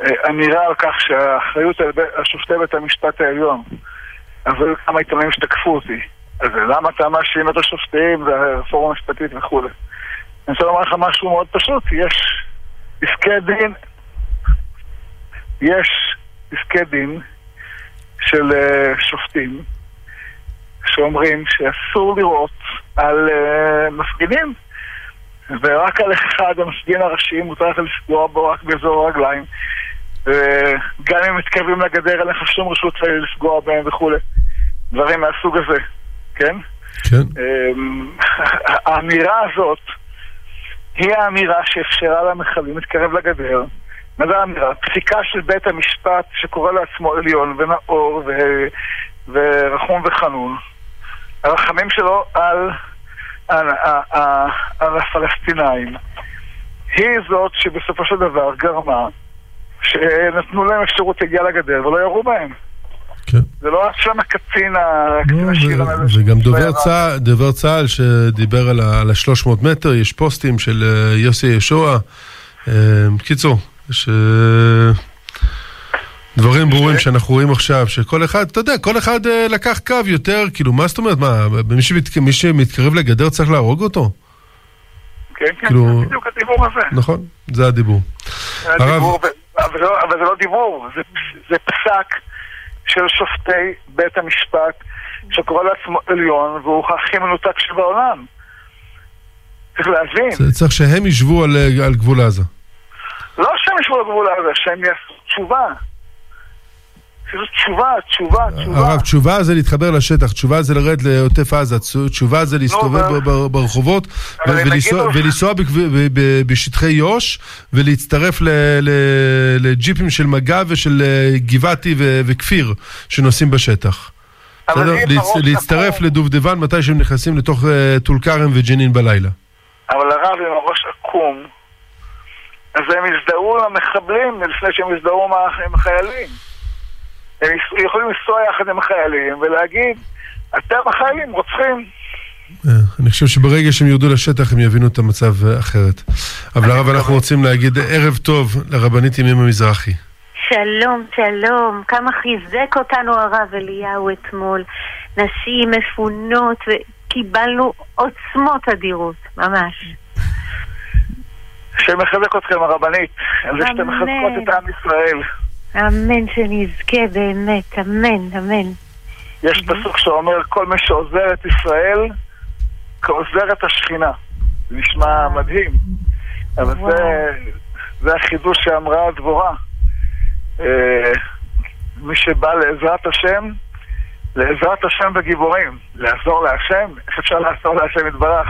אה, אמירה על כך שהאחריות על שופטי בית המשפט העליון, אבל כמה עיתונאים שתקפו אותי. אז למה אתה מאשים את השופטים והרפורמה המשפטית וכולי? אני רוצה לומר לך משהו מאוד פשוט, יש פסקי דין, יש פסקי דין של uh, שופטים שאומרים שאסור לראות על uh, מפגינים ורק על אחד המסגין הראשי מותר לך לפגוע בו רק באזור הרגליים. גם אם מתקרבים לגדר אין לך שום רשות לפגוע בהם וכולי. דברים מהסוג הזה, כן? כן. אמ, האמירה הזאת היא האמירה שאפשרה למחבלים להתקרב לגדר. מה זה האמירה? פסיקה של בית המשפט שקורא לעצמו עליון ונאור ו... ורחום וחנון. הרחמים שלו על על, על הפלסטינאים, היא זאת שבסופו של דבר גרמה שנתנו להם אפשרות להגיע לגדר ולא ירו בהם. כן. זה לא שם הקצין, הקצין לא, השיר הזה. וגם דובר צה"ל, דובר צה"ל שדיבר על ה-300 מטר, יש פוסטים של אה, יוסי ישוע. בקיצור, אה, ש... דברים ברורים שאנחנו רואים עכשיו, שכל אחד, אתה יודע, כל אחד אה, לקח קו יותר, כאילו, מה זאת אומרת, מה, מי שמתקרב לגדר צריך להרוג אותו? כן, כן, כאילו... זה בדיוק הדיבור הזה. נכון, זה הדיבור. הרב... אבל, לא, אבל זה לא דיבור, זה, זה פסק של שופטי בית המשפט, שקורא לעצמו עליון, והוא הכי מנותק שבעולם. צריך להבין. צריך שהם ישבו על, על גבול עזה. לא שהם ישבו על גבול עזה, שהם יעשו תשובה. תשובה, תשובה, תשובה. הרב, תשובה זה להתחבר לשטח, תשובה זה לרדת לעוטף עזה, תשובה זה להסתובב ברחובות ולנסוע בשטחי יו"ש ולהצטרף לג'יפים של מג"ב ושל אה, גבעתי וכפיר שנוסעים בשטח. להצטרף לדובדבן מתי שהם נכנסים לתוך אה, טול כרם וג'נין בלילה. אבל הרב עם הראש עקום, אז הם הזדהו למחבלים לפני שהם הזדהו עם החיילים. הם יכולים לנסוע יחד עם החיילים ולהגיד, אתם החיילים רוצחים. אה, אני חושב שברגע שהם ירדו לשטח הם יבינו את המצב אה, אחרת. אבל הרב, אנחנו רוצים להגיד ערב טוב לרבנית ימימה מזרחי. שלום, שלום. כמה חיזק אותנו הרב אליהו אתמול. נשים מפונות, וקיבלנו עוצמות אדירות, ממש. שמחזק אתכם הרבנית, על זה שאתם מחזקות את עם ישראל. אמן שנזכה באמת, אמן, אמן. יש פסוק שאומר, כל מי שעוזר את ישראל, כעוזר את השכינה. זה נשמע מדהים, אבל זה, זה החידוש שאמרה הדבורה. אה, מי שבא לעזרת השם, לעזרת השם בגיבורים, לעזור להשם, איך אפשר לעזור להשם יתברך?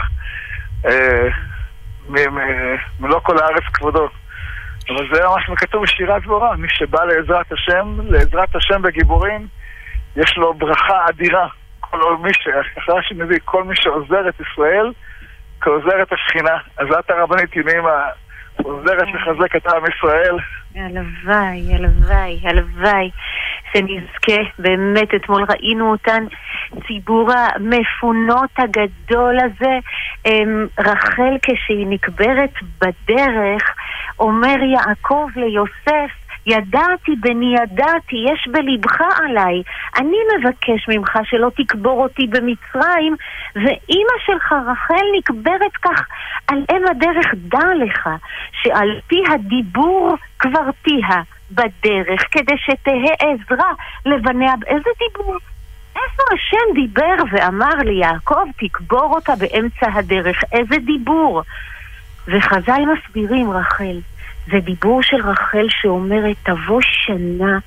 אה, מלוא כל הארץ כבודו. אבל זה ממש כתוב בשירת דבורה, מי שבא לעזרת השם, לעזרת השם בגיבורים, יש לו ברכה אדירה. כל מי ש... אחרי שמביא כל מי שעוזר את ישראל, כעוזר את השכינה. אז את הרבנית ימימה עוזרת לחזק את עם ישראל. הלוואי, הלוואי, הלוואי שנזכה. באמת, אתמול ראינו אותן, ציבור המפונות הגדול הזה. אמ, רחל, כשהיא נקברת בדרך, אומר יעקב ליוסף, ידעתי בני ידעתי, יש בלבך עליי. אני מבקש ממך שלא תקבור אותי במצרים, ואימא שלך רחל נקברת כך על אם הדרך. דע לך שעל פי הדיבור קברתיה בדרך, כדי שתהא עזרה לבניה. איזה דיבור? איפה השם דיבר ואמר לי, יעקב, תקבור אותה באמצע הדרך? איזה דיבור? וחז"ל מסבירים, רחל, זה דיבור של רחל שאומרת, תבוא שנה,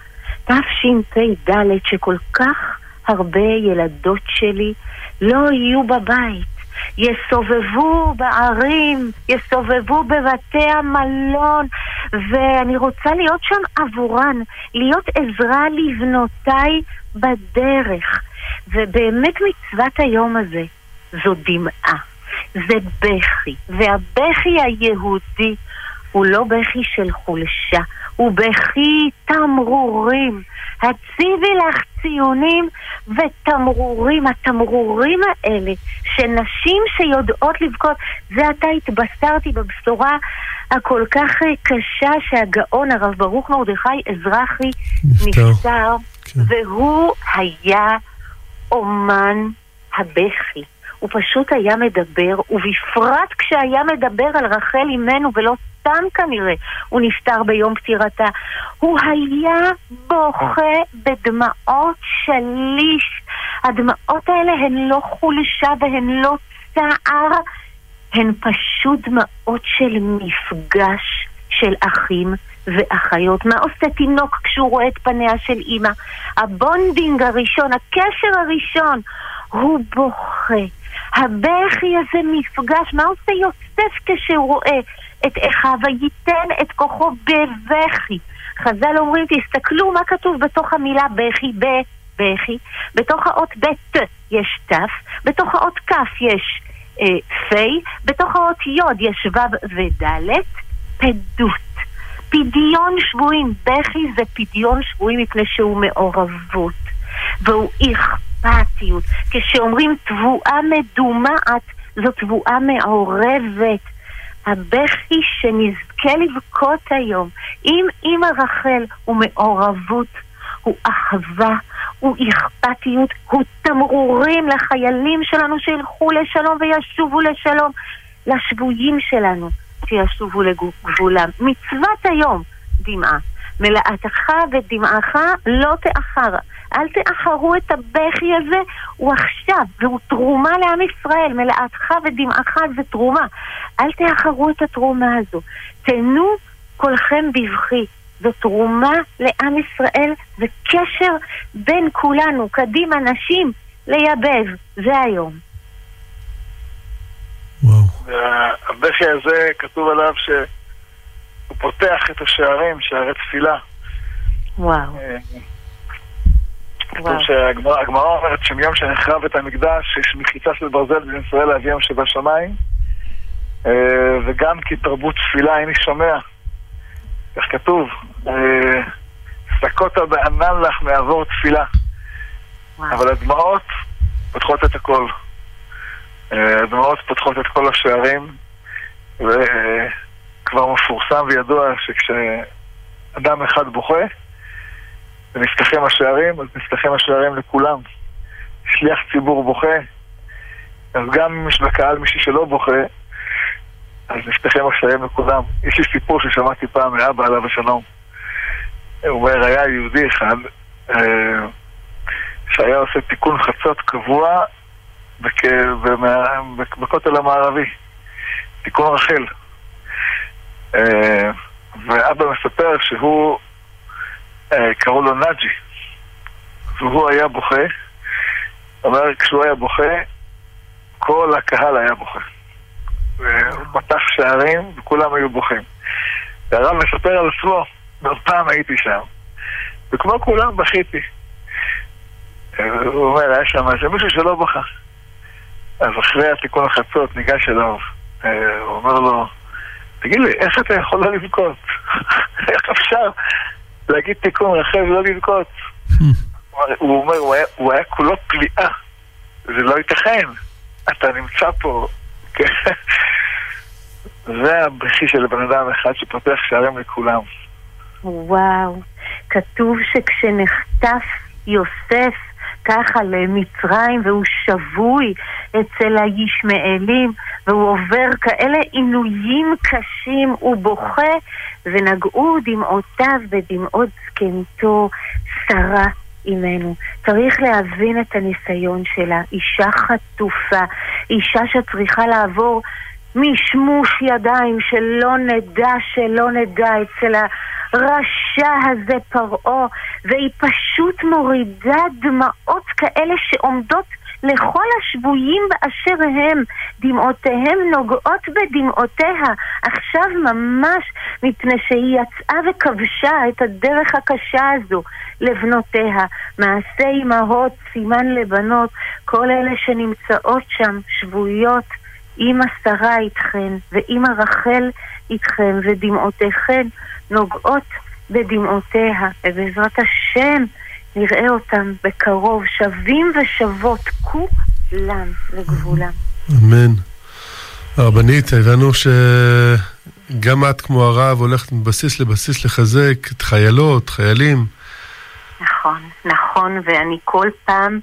תשפ"ד, שכל כך הרבה ילדות שלי לא יהיו בבית. יסובבו בערים, יסובבו בבתי המלון, ואני רוצה להיות שם עבורן, להיות עזרה לבנותיי בדרך. ובאמת מצוות היום הזה זו דמעה, זה בכי, והבכי היהודי הוא לא בכי של חולשה, הוא בכי תמרורים. הציבי לך ציונים ותמרורים. התמרורים האלה שנשים שיודעות לבכות, זה עתה התבשרתי בבשורה הכל כך קשה שהגאון הרב ברוך מרדכי אזרחי נפטר, נפטר כן. והוא היה אומן הבכי. הוא פשוט היה מדבר, ובפרט כשהיה מדבר על רחל אימנו ולא סתם כנראה, הוא נפטר ביום פטירתה. הוא היה בוכה בדמעות שליש. הדמעות האלה הן לא חולשה והן לא צער, הן פשוט דמעות של מפגש של אחים ואחיות. מה עושה תינוק כשהוא רואה את פניה של אימא? ה bonding הראשון, הקשר הראשון, הוא בוכה. הבכי הזה מפגש, מה עושה יוסף כשהוא רואה את אחיו, וייתן את כוחו בבכי. חז"ל אומרים, תסתכלו מה כתוב בתוך המילה בכי, בבכי. בתוך האות ב' יש ת', בתוך האות כ' יש אה, פ', בתוך האות י' יש ו' וד', פדות. פדיון שבויים, בכי זה פדיון שבויים מפני שהוא מעורבות, והוא אכפתיות. כשאומרים תבואה מדומעת, זו תבואה מעורבת. הבכי שנזכה לבכות היום עם אמא רחל הוא מעורבות, הוא אהבה, הוא אכפתיות, הוא תמרורים לחיילים שלנו שילכו לשלום וישובו לשלום, לשבויים שלנו שישובו לגבולם. מצוות היום, דמעה. מלאתך ודמעך לא תאחר. אל תאחרו את הבכי הזה, הוא עכשיו, והוא תרומה לעם ישראל. מלאתך ודמעך זה תרומה. אל תאחרו את התרומה הזו. תנו קולכם בבכי. זו תרומה לעם ישראל, זה קשר בין כולנו, קדימה נשים, לייבב. זה היום. והבכי הזה, כתוב עליו שהוא פותח את השערים, שערי תפילה. וואו. אה, כתוב שהגמרא אומרת שמיום שנחרב את המקדש יש מחיצה של ברזל בין ישראל לאביהם שבשמיים אה, וגם כי תרבות תפילה איני שומע כך כתוב אה, סקוטה בענן לך מעבור תפילה. אבל הדמעות פותחות את הכל. הדמעות פותחות את כל השערים, וכבר מפורסם וידוע שכשאדם אחד בוכה, ונפתחים השערים, אז נפתחים השערים לכולם. שליח ציבור בוכה, אז גם אם יש בקהל מישהו שלא בוכה, אז נפתחים השערים לכולם. יש לי סיפור ששמעתי פעם מאבא עליו השלום. הוא אומר, היה יהודי אחד, אה, שהיה עושה תיקון חצות קבוע בכ... במה... בכותל המערבי, תיקון רחל. אה, ואבא מספר שהוא, אה, קראו לו נאג'י, והוא היה בוכה, אומר, כשהוא היה בוכה, כל הקהל היה בוכה. והוא פתח שערים וכולם היו בוכים. והרב מספר על עצמו, פעם הייתי שם, וכמו כולם בכיתי. הוא אומר, היה שם איזה מישהו שלא בכה. אז אחרי התיקון החצות ניגש אליו, אה, הוא אומר לו, תגיד לי, איך אתה יכול לא לבכות? איך אפשר להגיד תיקון רחל ולא לבכות? הוא אומר, הוא היה, הוא היה כולו פליאה, זה לא ייתכן, אתה נמצא פה. זה הבכי של בן אדם אחד שפותח שערים לכולם. וואו, כתוב שכשנחטף יוסף ככה למצרים והוא שבוי אצל הישמעאלים והוא עובר כאלה עינויים קשים, הוא בוכה ונגעו דמעותיו בדמעות זקנתו שרה אימנו. צריך להבין את הניסיון שלה. אישה חטופה, אישה שצריכה לעבור משמוש ידיים שלא נדע, שלא נדע אצל הרשע הזה פרעה, והיא פשוט מורידה דמעות כאלה שעומדות לכל השבויים באשר הם, דמעותיהם נוגעות בדמעותיה, עכשיו ממש מפני שהיא יצאה וכבשה את הדרך הקשה הזו לבנותיה. מעשה אמהות, סימן לבנות, כל אלה שנמצאות שם שבויות, אמא שרה איתכן, ואמא רחל איתכן, ודמעותיכן נוגעות בדמעותיה, ובעזרת השם נראה אותם בקרוב, שווים ושוות, כולם לגבולם. אמן. הרבנית, הבנו שגם את כמו הרב הולכת מבסיס לבסיס לחזק את חיילות, חיילים. נכון, נכון, ואני כל פעם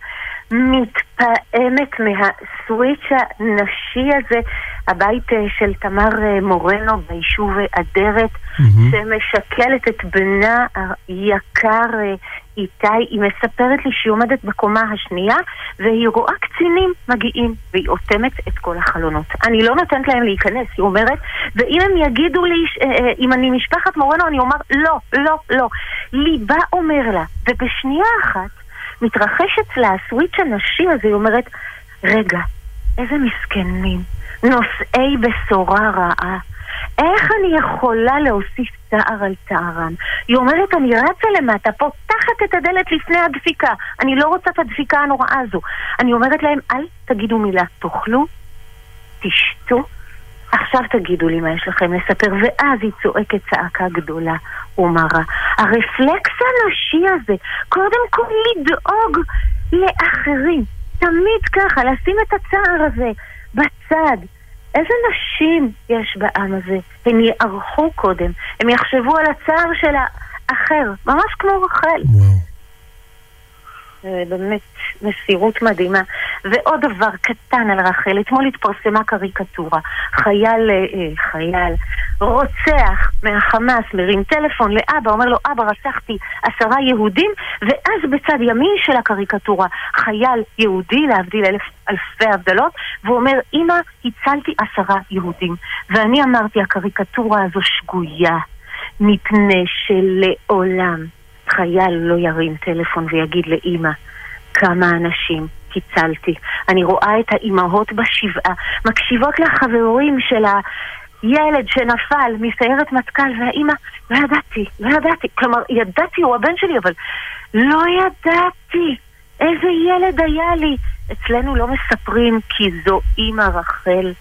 מתפעמת מהסוויץ' הנשי הזה, הבית אה, של תמר אה, מורנו ביישוב אדרת, Mhm. שמשקלת את בנה היקר אה, איתי, היא מספרת לי שהיא עומדת בקומה השנייה והיא רואה קצינים מגיעים והיא אוטמת את כל החלונות. אני לא נותנת להם להיכנס, היא אומרת, ואם הם יגידו לי, אה, אה, אם אני משפחת מורנו, אני אומר, לא, לא, לא. ליבה אומר לה, ובשנייה אחת מתרחש אצלה הסוויץ' הנשי הזה, היא אומרת, רגע, איזה מסכנים, נושאי בשורה רעה. איך אני יכולה להוסיף צער על צערם? היא אומרת, אני רצה למטה, פותחת את הדלת לפני הדפיקה. אני לא רוצה את הדפיקה הנוראה הזו. אני אומרת להם, אל תגידו מילה, תאכלו, תשתו, עכשיו תגידו לי מה יש לכם לספר. ואז היא צועקת צעקה גדולה ומרה. הרפלקס הנשי הזה, קודם כל לדאוג לאחרים. תמיד ככה, לשים את הצער הזה בצד. איזה נשים יש בעם הזה? הם יערכו קודם, הם יחשבו על הצער של האחר, ממש כמו רחל. וואו. באמת מסירות מדהימה. ועוד דבר קטן על רחל, אתמול התפרסמה קריקטורה. חייל, אה, חייל, רוצח מהחמאס מרים טלפון לאבא, אומר לו, אבא, רצחתי עשרה יהודים, ואז בצד ימין של הקריקטורה, חייל יהודי, להבדיל אלף, אלפי הבדלות, והוא אומר, אמא, הצלתי עשרה יהודים. ואני אמרתי, הקריקטורה הזו שגויה, מפני שלעולם חייל לא ירים טלפון ויגיד לאימא כמה אנשים הצלתי. אני רואה את האימהות בשבעה, מקשיבות לחברים של הילד שנפל מסיירת מטכ"ל, והאימא, לא ידעתי, לא ידעתי. כלומר, ידעתי, הוא הבן שלי, אבל לא ידעתי. איזה ילד היה לי. אצלנו לא מספרים כי זו אימא רחל.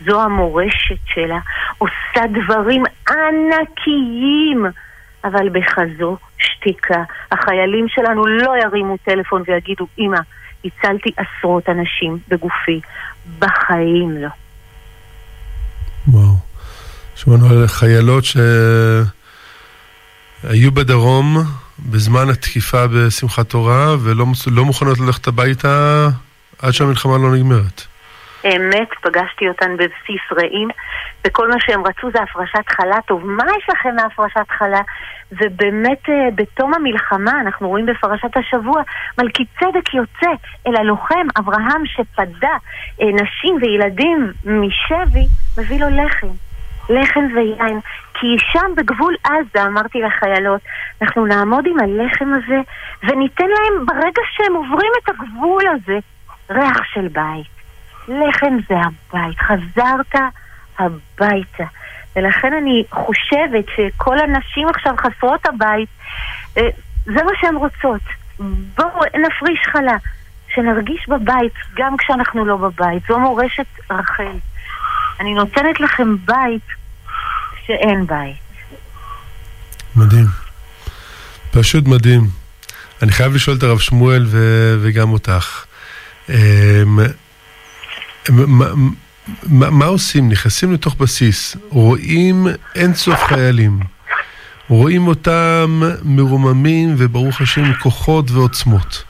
זו המורשת שלה, עושה דברים ענקיים אבל בכזו שתיקה. החיילים שלנו לא ירימו טלפון ויגידו, אמא, הצלתי עשרות אנשים בגופי. בחיים לא. וואו. שמענו על חיילות שהיו בדרום בזמן התקיפה בשמחת תורה ולא לא מוכנות ללכת הביתה עד שהמלחמה לא נגמרת. אמת, פגשתי אותן בבסיס רעים, וכל מה שהם רצו זה הפרשת חלה. טוב, מה יש לכם מהפרשת חלה? ובאמת אה, בתום המלחמה, אנחנו רואים בפרשת השבוע, מלכי צדק יוצא אל הלוחם אברהם שפדה אה, נשים וילדים משבי, מביא לו לחם. לחם ויין. כי שם בגבול עזה, אמרתי לחיילות, אנחנו נעמוד עם הלחם הזה וניתן להם, ברגע שהם עוברים את הגבול הזה, ריח של בית. לחם זה הבית. חזרת הביתה. ולכן אני חושבת שכל הנשים עכשיו חסרות הבית, אה, זה מה שהן רוצות. בואו נפריש חלה, שנרגיש בבית גם כשאנחנו לא בבית. זו מורשת רחל. אני נותנת לכם בית שאין בית. מדהים. פשוט מדהים. אני חייב לשאול את הרב שמואל ו- וגם אותך. מה, מה, מה עושים? נכנסים לתוך בסיס, רואים אין סוף חיילים, רואים אותם מרוממים וברוך השם כוחות ועוצמות.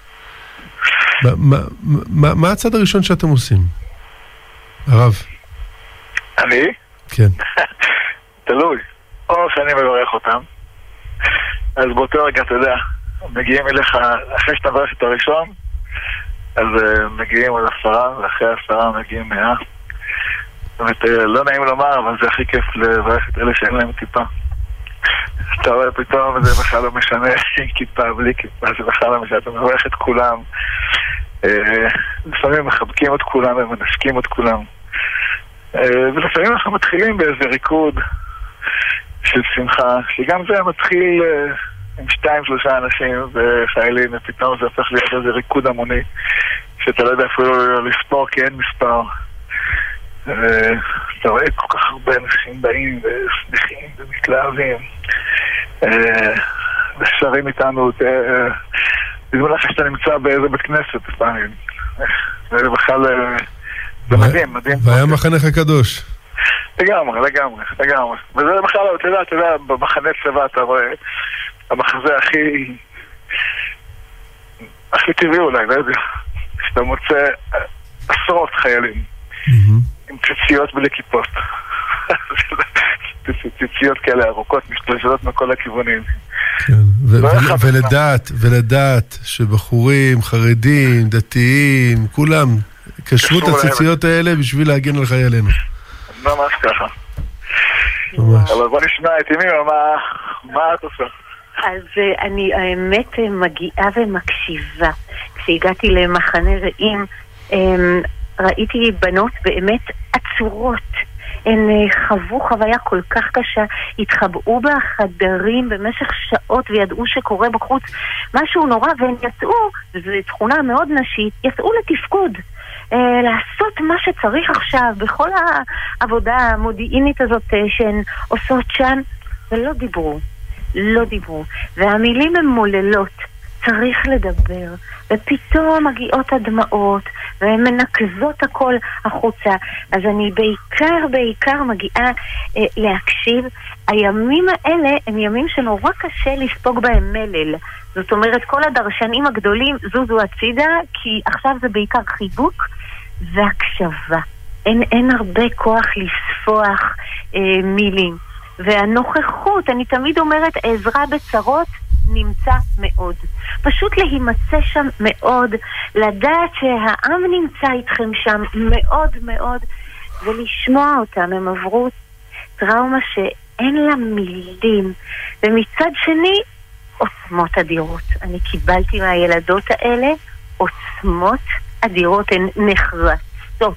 מה, מה, מה, מה הצד הראשון שאתם עושים? הרב. אני? כן. תלוי. או שאני מברך אותם, אז באותו רגע, אתה יודע, מגיעים אליך, אחרי שאתה מברך את הראשון, אז uh, מגיעים עוד עשרה, ואחרי עשרה מגיעים מאה. אומרת, uh, לא נעים לומר, אבל זה הכי כיף לברך את אלה שאין להם כיפה. אתה רואה פתאום, זה בכלל לא משנה עם כיפה, בלי כיפה, זה בכלל לא משנה, אתה מברך את כולם. Uh, לפעמים מחבקים את כולם ומנשקים את כולם. ולפעמים אנחנו מתחילים באיזה ריקוד של שמחה, שגם זה מתחיל... עם שתיים שלושה אנשים וחיילים, ופתאום זה הופך להיות איזה ריקוד המוני, שאתה לא יודע אפילו לספור כי אין מספר. ואתה רואה כל כך הרבה אנשים באים ושמחים ומתלהבים ושרים איתנו, תדעו לך שאתה נמצא באיזה בית כנסת לפעמים. זה בכלל, זה מדהים, מדהים. והיה מחנך הקדוש. לגמרי, לגמרי, לגמרי. וזה בכלל, אתה יודע, אתה יודע, במחנה צבא אתה רואה המחזה הכי... הכי טבעי אולי, לא יודע. שאתה מוצא עשרות חיילים עם ציציות בלי כיפות. ציציות כאלה ארוכות משתלשלות מכל הכיוונים. כן, לא ולדעת, ולדעת שבחורים, חרדים, דתיים, כולם קשרו את הציציות האלה בשביל להגן על חיילינו. ממש ככה. ממש. אבל בוא נשמע את ימי, מה את עושה? אז אה, אני האמת אה, מגיעה ומקשיבה. כשהגעתי למחנה רעים, אמ, ראיתי בנות באמת עצורות. הן אה, חוו חוויה כל כך קשה, התחבאו בחדרים במשך שעות וידעו שקורה בחוץ משהו נורא, והן יצאו, וזו תכונה מאוד נשית, יצאו לתפקוד. לעשות מה שצריך עכשיו בכל העבודה המודיעינית הזאת שהן עושות שם, ולא דיברו. לא דיברו. והמילים הן מוללות. צריך לדבר, ופתאום מגיעות הדמעות, והן מנקזות הכל החוצה. אז אני בעיקר, בעיקר מגיעה אה, להקשיב. הימים האלה הם ימים שנורא קשה לספוג בהם מלל. זאת אומרת, כל הדרשנים הגדולים זוזו הצידה, כי עכשיו זה בעיקר חיבוק והקשבה. אין, אין הרבה כוח לספוח אה, מילים. והנוכחות, אני תמיד אומרת, עזרה בצרות נמצא מאוד. פשוט להימצא שם מאוד, לדעת שהעם נמצא איתכם שם מאוד מאוד, ולשמוע אותם. הם עברו טראומה שאין לה מילים. ומצד שני, עוצמות אדירות. אני קיבלתי מהילדות האלה עוצמות אדירות, הן נחרצות. לעשות.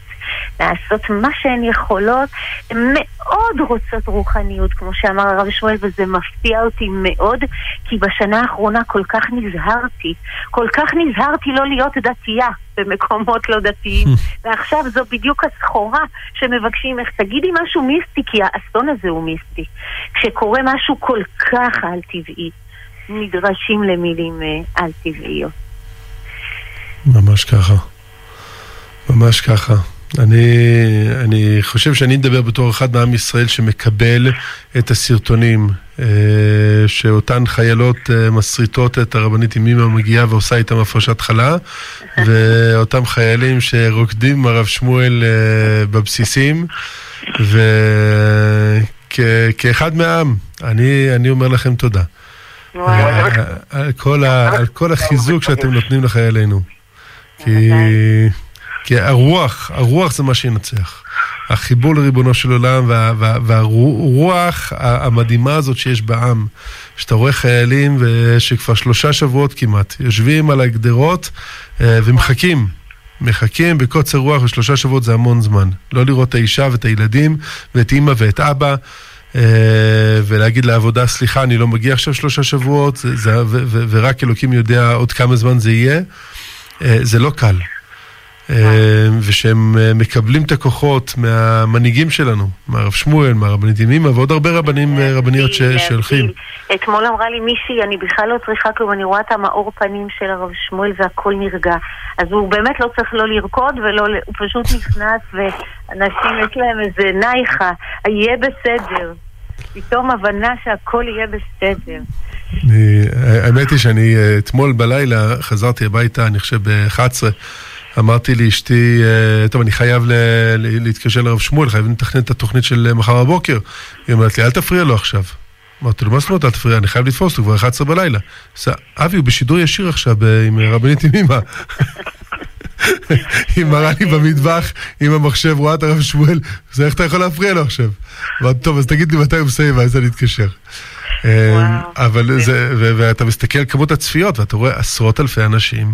לעשות מה שהן יכולות, הן מאוד רוצות רוחניות, כמו שאמר הרב שמואל, וזה מפתיע אותי מאוד, כי בשנה האחרונה כל כך נזהרתי, כל כך נזהרתי לא להיות דתייה במקומות לא דתיים, ועכשיו זו בדיוק הסחורה שמבקשים ממך, תגידי משהו מיסטי, כי האסון הזה הוא מיסטי. כשקורה משהו כל כך על-טבעי, נדרשים למילים אה, על-טבעיות. ממש ככה. ממש ככה. אני, אני חושב שאני מדבר בתור אחד מעם ישראל שמקבל את הסרטונים אה, שאותן חיילות אה, מסריטות את הרבנית ימימה מגיעה ועושה איתם הפרשת חלה ואותם חיילים שרוקדים עם הרב שמואל אה, בבסיסים וכאחד מהעם, אני, אני אומר לכם תודה. על כל, ה, על כל החיזוק שאתם נותנים לחיילינו. כי... כי הרוח, הרוח זה מה שינצח. החיבור לריבונו של עולם וה, וה, והרוח המדהימה הזאת שיש בעם. שאתה רואה חיילים שכבר שלושה שבועות כמעט יושבים על הגדרות אה, ומחכים. מחכים בקוצר רוח ושלושה שבועות זה המון זמן. לא לראות את האישה ואת הילדים ואת אימא ואת אבא. אה, ולהגיד לעבודה, סליחה, אני לא מגיע עכשיו שלושה שבועות, ורק אלוקים יודע עוד כמה זמן זה יהיה, אה, זה לא קל. אה, ושהם אה, מקבלים את הכוחות מהמנהיגים שלנו, מהרב שמואל, מהרבנית ימימה ועוד הרבה רבנים, אה, רבניות שהולכים. אתמול אמרה לי מישהי, אני בכלל לא צריכה כלום, אני רואה את המאור פנים של הרב שמואל והכל נרגע. אז הוא באמת לא צריך לא לרקוד ולא, הוא פשוט נכנס ואנשים יש להם איזה נייחה, יהיה בסדר. פתאום הבנה שהכל יהיה בסדר. האמת היא שאני אתמול בלילה חזרתי הביתה, אני חושב ב-11. אמרתי לאשתי, אה, טוב, אני חייב להתקשר לרב שמואל, חייבים לתכנן את התוכנית של מחר בבוקר. היא אומרת לי, אל תפריע לו עכשיו. אמרתי לו, מה זאת אומרת אל תפריע? אני חייב לתפוס אותו כבר 11 בלילה. אבי, הוא בשידור ישיר עכשיו עם רבנית ימימה. היא מראה לי במטבח עם המחשב, רואה את הרב שמואל, אז איך אתה יכול להפריע לו עכשיו? אמרתי, טוב, אז תגיד לי מתי הוא מסיים, ואז אני אתקשר. אה, אבל זה, ואתה מסתכל על כמות הצפיות ואתה רואה עשרות אלפי אנשים,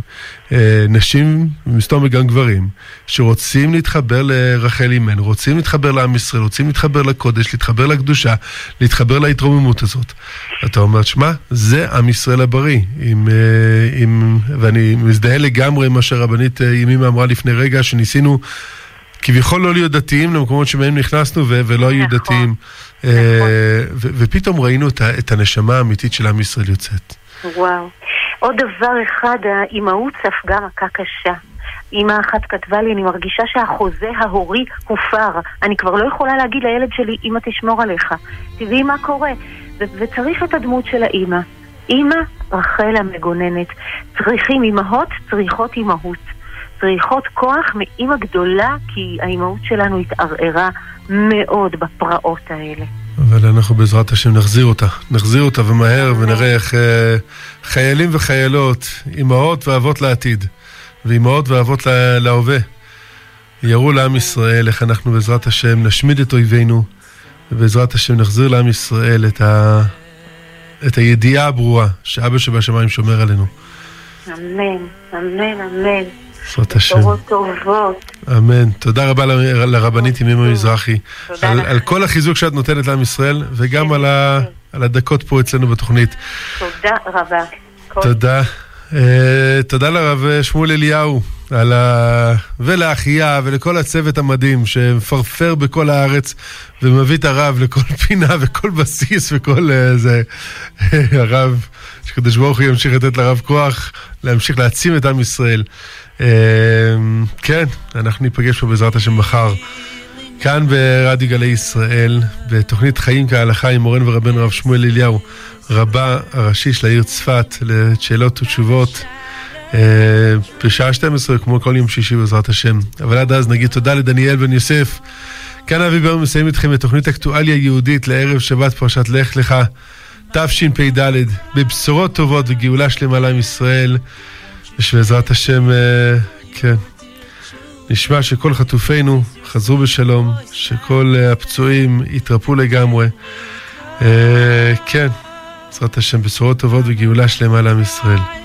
אה, נשים, מסתום וגם גברים, שרוצים להתחבר לרחל אימנו, רוצים להתחבר לעם ישראל, רוצים להתחבר לקודש, להתחבר לקדושה, להתחבר להתרוממות הזאת. אתה אומר, שמע, זה עם ישראל הבריא, עם, אה, עם, ואני מזדהה לגמרי עם מה שהרבנית ימימה אמרה לפני רגע, שניסינו כביכול לא להיות דתיים למקומות שבהם נכנסנו ולא היו נכון. דתיים. נכון. ופתאום ראינו את הנשמה האמיתית של עם ישראל יוצאת. וואו. עוד דבר אחד, האימהות ספגה מכה קשה. אימא אחת כתבה לי, אני מרגישה שהחוזה ההורי הופר. אני כבר לא יכולה להגיד לילד שלי, אמא תשמור עליך. תראי מה קורה. וצריך את הדמות של האימא. אימא רחל המגוננת. צריכים אימהות, צריכות אימהות. צריכות כוח מאימא גדולה, כי האימהות שלנו התערערה מאוד בפרעות האלה. אבל אנחנו בעזרת השם נחזיר אותה. נחזיר אותה ומהר ונראה איך אה, חיילים וחיילות, אימהות ואבות לעתיד, ואימהות ואבות להווה, יראו לעם ישראל איך אנחנו בעזרת השם נשמיד את אויבינו, ובעזרת השם נחזיר לעם ישראל את, ה... את הידיעה הברורה שאבא שבשמיים שומר עלינו. אמן, אמן, אמן. בעזרת השם. טובות. אמן. תודה רבה לרבנית ימימה מזרחי. על, על כל החיזוק שאת נותנת לעם ישראל, וגם על, ה, על הדקות פה אצלנו בתוכנית. תודה רבה. תודה. Uh, תודה לרב שמואל אליהו. על ה... ולאחייה ולכל הצוות המדהים שמפרפר בכל הארץ ומביא את הרב לכל פינה וכל בסיס וכל uh, זה. הרב, שקדוש ברוך הוא ימשיך לתת לרב כוח להמשיך להעצים את עם ישראל. אמ, כן, אנחנו ניפגש פה בעזרת השם מחר. כאן ברדיו גלי ישראל, בתוכנית חיים כהלכה עם מורנו ורבנו הרב שמואל אליהו, רבה הראשי של העיר צפת, לשאלות ותשובות. אה, בשעה 12, כמו כל יום שישי בעזרת השם. אבל עד אז נגיד תודה לדניאל בן יוסף. כאן אבי בר מסיים איתכם את תוכנית אקטואליה יהודית לערב שבת פרשת לך לך, תשפ"ד, בבשורות טובות וגאולה שלמה לעם ישראל. ושבעזרת השם, אה, כן, נשמע שכל חטופינו חזרו בשלום, שכל אה, הפצועים התרפאו לגמרי. אה, כן, בעזרת השם, בשורות טובות וגאולה שלמה לעם ישראל.